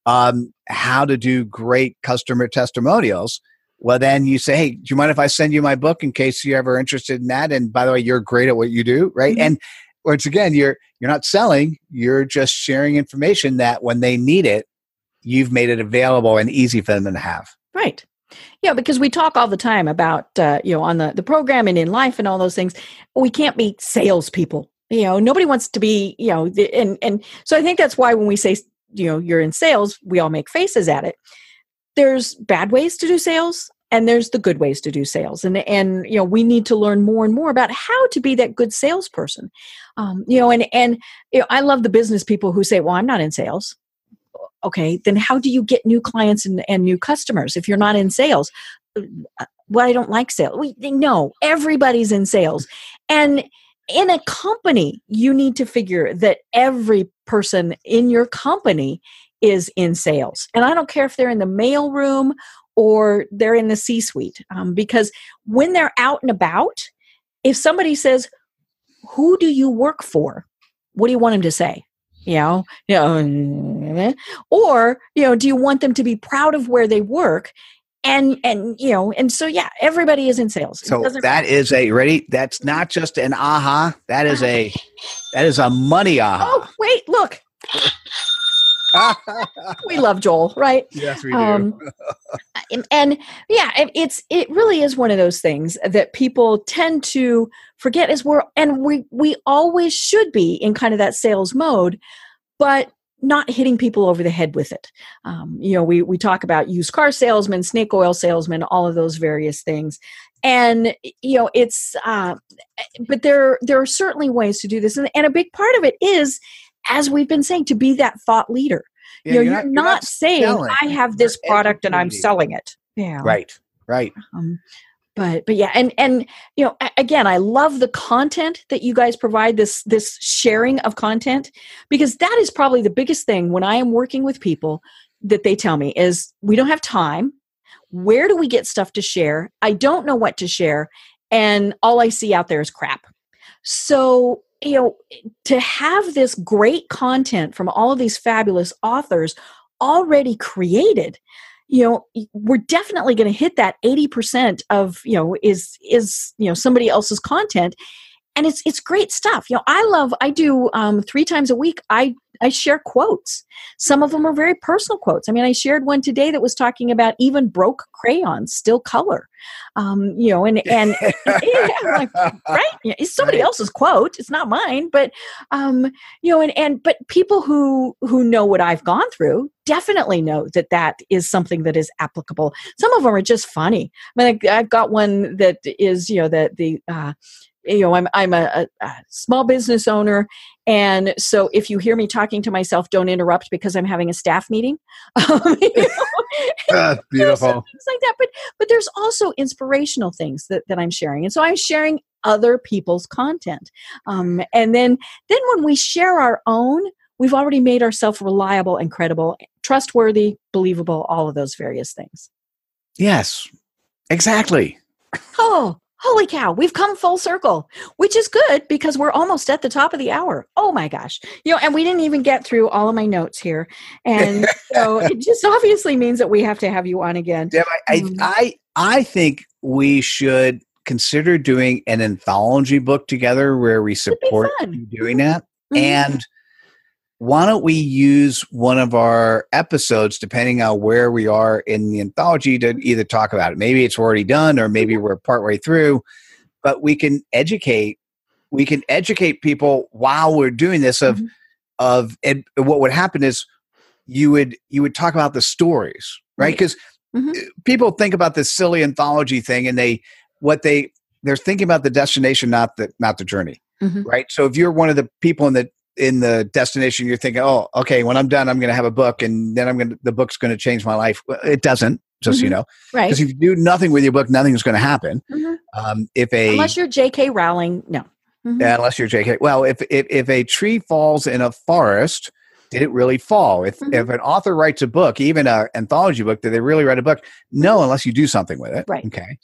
um, how to do great customer testimonials well then you say hey do you mind if i send you my book in case you're ever interested in that and by the way you're great at what you do right Mhm. and once again you're you're not selling you're just sharing information that when they need it you've made it available and easy for them to have Right. Yeah, because we talk all the time about uh, you know on the the program and in life and all those things. We can't be salespeople. You know, nobody wants to be. You know, the, and and so I think that's why when we say you know you're in sales, we all make faces at it. There's bad ways to do sales, and there's the good ways to do sales, and and you know we need to learn more and more about how to be that good salesperson. Um, you know, and and you know, I love the business people who say, "Well, I'm not in sales." Okay then how do you get new clients and, and new customers? If you're not in sales well i don't like sales? We no everybody's in sales. And in a company you need to figure that every person in your company is in sales. And i don't care if they're in the mail room or they're in the c suite um, because when they're out and about if somebody says who do you work for? What do you want them to say you know, you know, mm-hmm. or you know, do you want them to be proud of where they work? And and you know, and so yeah, everybody is in sales. So that matter. is a ready that's not just an aha that is a [LAUGHS] that is a money oh, aha Oh wait, look, we love Joel, right? yes we Um, and, yeah, it, it's it really is one of those things that people tend to forget. Is we're and we we always should be in kind of that sales mode, but not hitting people over the head with it. Um, you know, we we talk about used car salesmen, snake oil salesmen, all of those various things, and you know, it's. Uh, but there there are certainly ways to do this, and, and a big part of it is, as we've been saying, to be that thought leader. Yeah, you know, you're you're, not- not, saying I have this product and I'm selling it. Yeah, Right. Right. um, but but yeah and and you know again i love the content that you guys provide this this sharing of content because that is probably the biggest thing when i am working with people that they tell me is we don't have time where do we get stuff to share i don't know what to share and all i see out there is crap so you know to have this great content from all of these fabulous authors already created you know we're definitely going to hit that 80% of you know is is you know somebody else's content and it's it's great stuff. You know i love i do um, three times a week i i share quotes. Some of them are very personal quotes. I mean i shared one today that was talking about even broke crayons still color. Um, you know and and [LAUGHS] yeah, like, right it's somebody Right. else's quote it's not mine. But um you know and and but people who who know what i've gone through definitely know that that is something that is applicable. Some of them are just funny. I mean I- i've got one that is you know that the uh you know i'm i'm a, a, small business owner. And so if you hear me talking to myself don't interrupt because i'm having a staff meeting. [LAUGHS] Um, you know, [LAUGHS] That's [LAUGHS] beautiful. things like that. But but there's also inspirational things that, that i'm sharing. And so i'm sharing other people's content. Um, and then then when we share our own we've already made ourselves reliable and credible trustworthy believable all of those various things. Yes. Exactly. oh holy cow we've come full circle which is good because we're almost at the top of the hour oh my gosh you know and we didn't even get through all of my notes here and so [LAUGHS] it just obviously means that we have to have you on again Deb, I. I, I, I think we should consider doing an anthology book together where we support you doing that. Mhm. And why don't we use one of our episodes, depending on where we are in the anthology, to either talk about it? Maybe it's already done, or maybe we're partway through, but we can educate. We can educate people while we're doing this. Of Mhm. of and what would happen is you would you would talk about the stories, right? Right. Because Mhm. people think about this silly anthology thing, and they what they they're thinking about the destination, not the not the journey Mhm. right? So if you're one of the people in the in the destination, you're thinking, oh, okay, when I'm done, I'm going to have a book, and then I'm going to the book's going to change my life. Well, it doesn't, just so you know, right because if you do nothing with your book, nothing's going to happen. Mhm. Um, if a unless you're jk rowling no Mhm. yeah, unless you're J.K. Well, if, if if a tree falls in a forest, did it really fall? If Mhm. if an author writes a book, even an anthology book, did they really write a book? No, unless you do something with it. Right. Okay.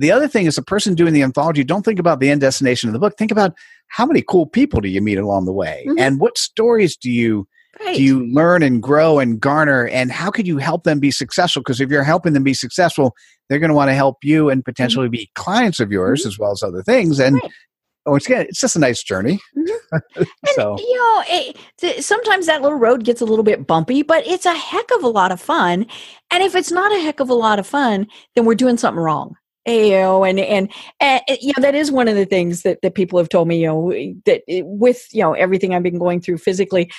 The other thing is the person doing the anthology, don't think about the end destination of the book. Think about how many cool people do you meet along the way? Mhm. And what stories do you right do you learn and grow and garner and how could you help them be successful because if you're helping them be successful they're going to want to help you and potentially be clients of yours as well as other things and Mm-hmm. Right. oh it's good it's just a nice journey [LAUGHS] And, so you know, it, th- sometimes that little road gets a little bit bumpy, but it's a heck of a lot of fun. And if it's not a heck of a lot of fun, then we're doing something wrong. You know, and, and and you know that is one of the things that that people have told me. You know, that eh, with you know everything I've been going through physically,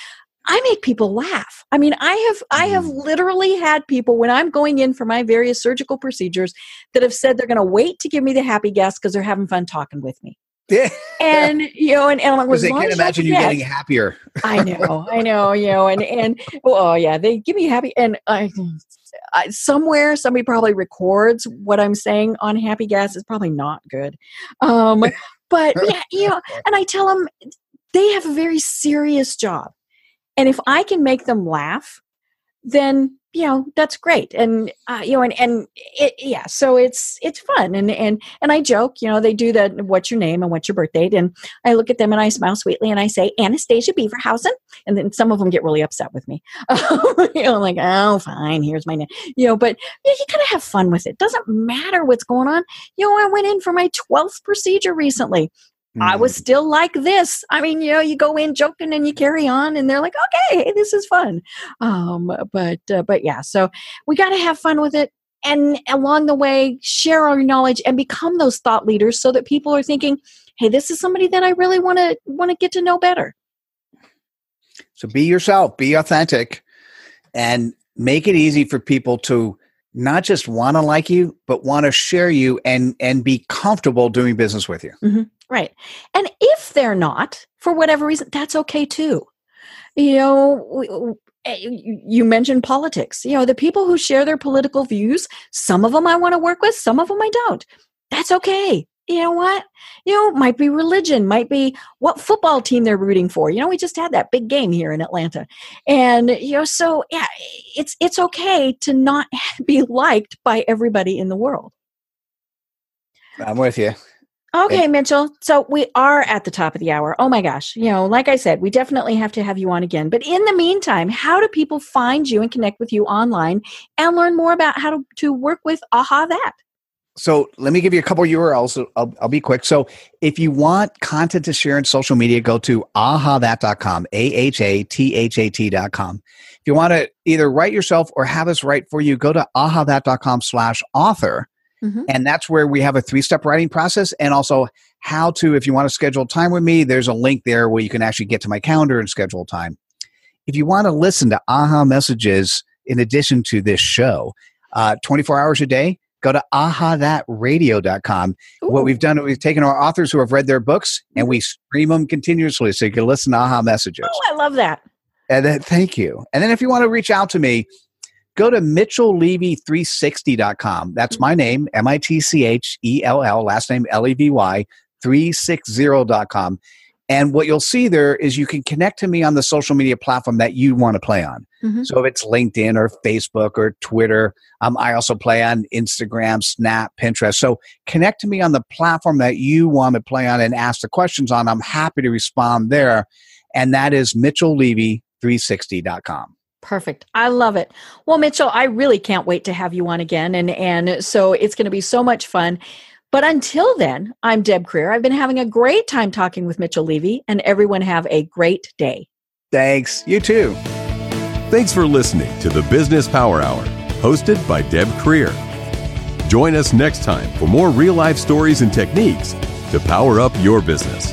I make people laugh. I mean, I have I have Mm. literally had people when I'm going in for my various surgical procedures that have said they're going to wait to give me the happy gas because they're having fun talking with me. Yeah [LAUGHS] And you know, and, and I'm like, well, because they can't imagine you getting happier. I know, I know, you know, and and oh yeah, they give me happy and I, I somewhere somebody probably records what I'm saying on Happy Gas is probably not good, um, [LAUGHS] but yeah, you know, [LAUGHS] and I tell them they have a very serious job, and if I can make them laugh, then you know that's great. And uh, you know and and it, yeah so it's it's fun. And and and i joke you know they do the what's your name and what's your birth date? And i look at them and i smile sweetly and i say anastasia beaverhausen. And then some of them get really upset with me. [LAUGHS] You know like oh fine here's my name. You know but yeah, you kind of have fun with it. Doesn't matter what's going on. You know i went in for my 12th procedure recently I Mm. was still like this. I mean, you know, you go in joking and you carry on, and they're like, "Okay, this is fun." Um, but uh, but yeah, so we got to have fun with it, and along the way, share our knowledge and become those thought leaders, so that people are thinking, "Hey, this is somebody that I really want to want to get to know better." So be yourself, be authentic, and make it easy for people to not just want to like you, but want to share you and and be comfortable doing business with you. Mm-hmm. Right. And if they're not, for whatever reason, that's okay too. You know, eh, you mentioned politics. You know, the people who share their political views, some of them I want to work with, some of them I don't. That's okay you know what? You know, might be religion, might be what football team they're rooting for. You know, we just had that big game here in Atlanta. And you know, so yeah, it's it's okay to not [LAUGHS] be liked by everybody in the world. I'm with you. Okay, Mitchell. So we are at the top of the hour. Oh my gosh. You know, like I said, we definitely have to have you on again. But in the meantime, how do people find you and connect with you online and learn more about how to, to work with AHAthat? so let me give you a couple URLs. I'll, I'll, be quick. So if you want content to share in social media, go to ahathat.com, A-H-A-T-H-A-T.com. If you want to either write yourself or have us write for you, go to ahathat.com slash author. Mm-hmm. And that's where we have a three-step writing process and also how to, if you want to schedule time with me, there's a link there where you can actually get to my calendar and schedule time. If you want to listen to AHA messages in addition to this show, uh, 24 hours a day, go to ahathatradio.com. Ooh. What we've done, is we've taken our authors who have read their books and we stream them continuously so you can listen to aha messages. Oh, I love that. And then thank you. And then if you want to reach out to me, go to mitchelllevy360.com. That's my name, M I T C H E L L, last name L E V Y, 360.com. And what you'll see there is you can connect to me on the social media platform that you want to play on. Mm-hmm. So if it's LinkedIn or Facebook or Twitter, um, I also play on Instagram, Snap, Pinterest. So connect to me on the platform that you want to play on and ask the questions on. I'm happy to respond there. And that is mitchelllevy360.com. Perfect. I love it. Well, Mitchell, I really can't wait to have you on again. And, and so it's going to be so much fun. But until then, I'm Deb Krier. I've been having a great time talking with Mitchell Levy, and everyone have a great day. Thanks. You too. Thanks for listening to the Business Power Hour, hosted by Deb Krier. Join us next time for more real life stories and techniques to power up your business.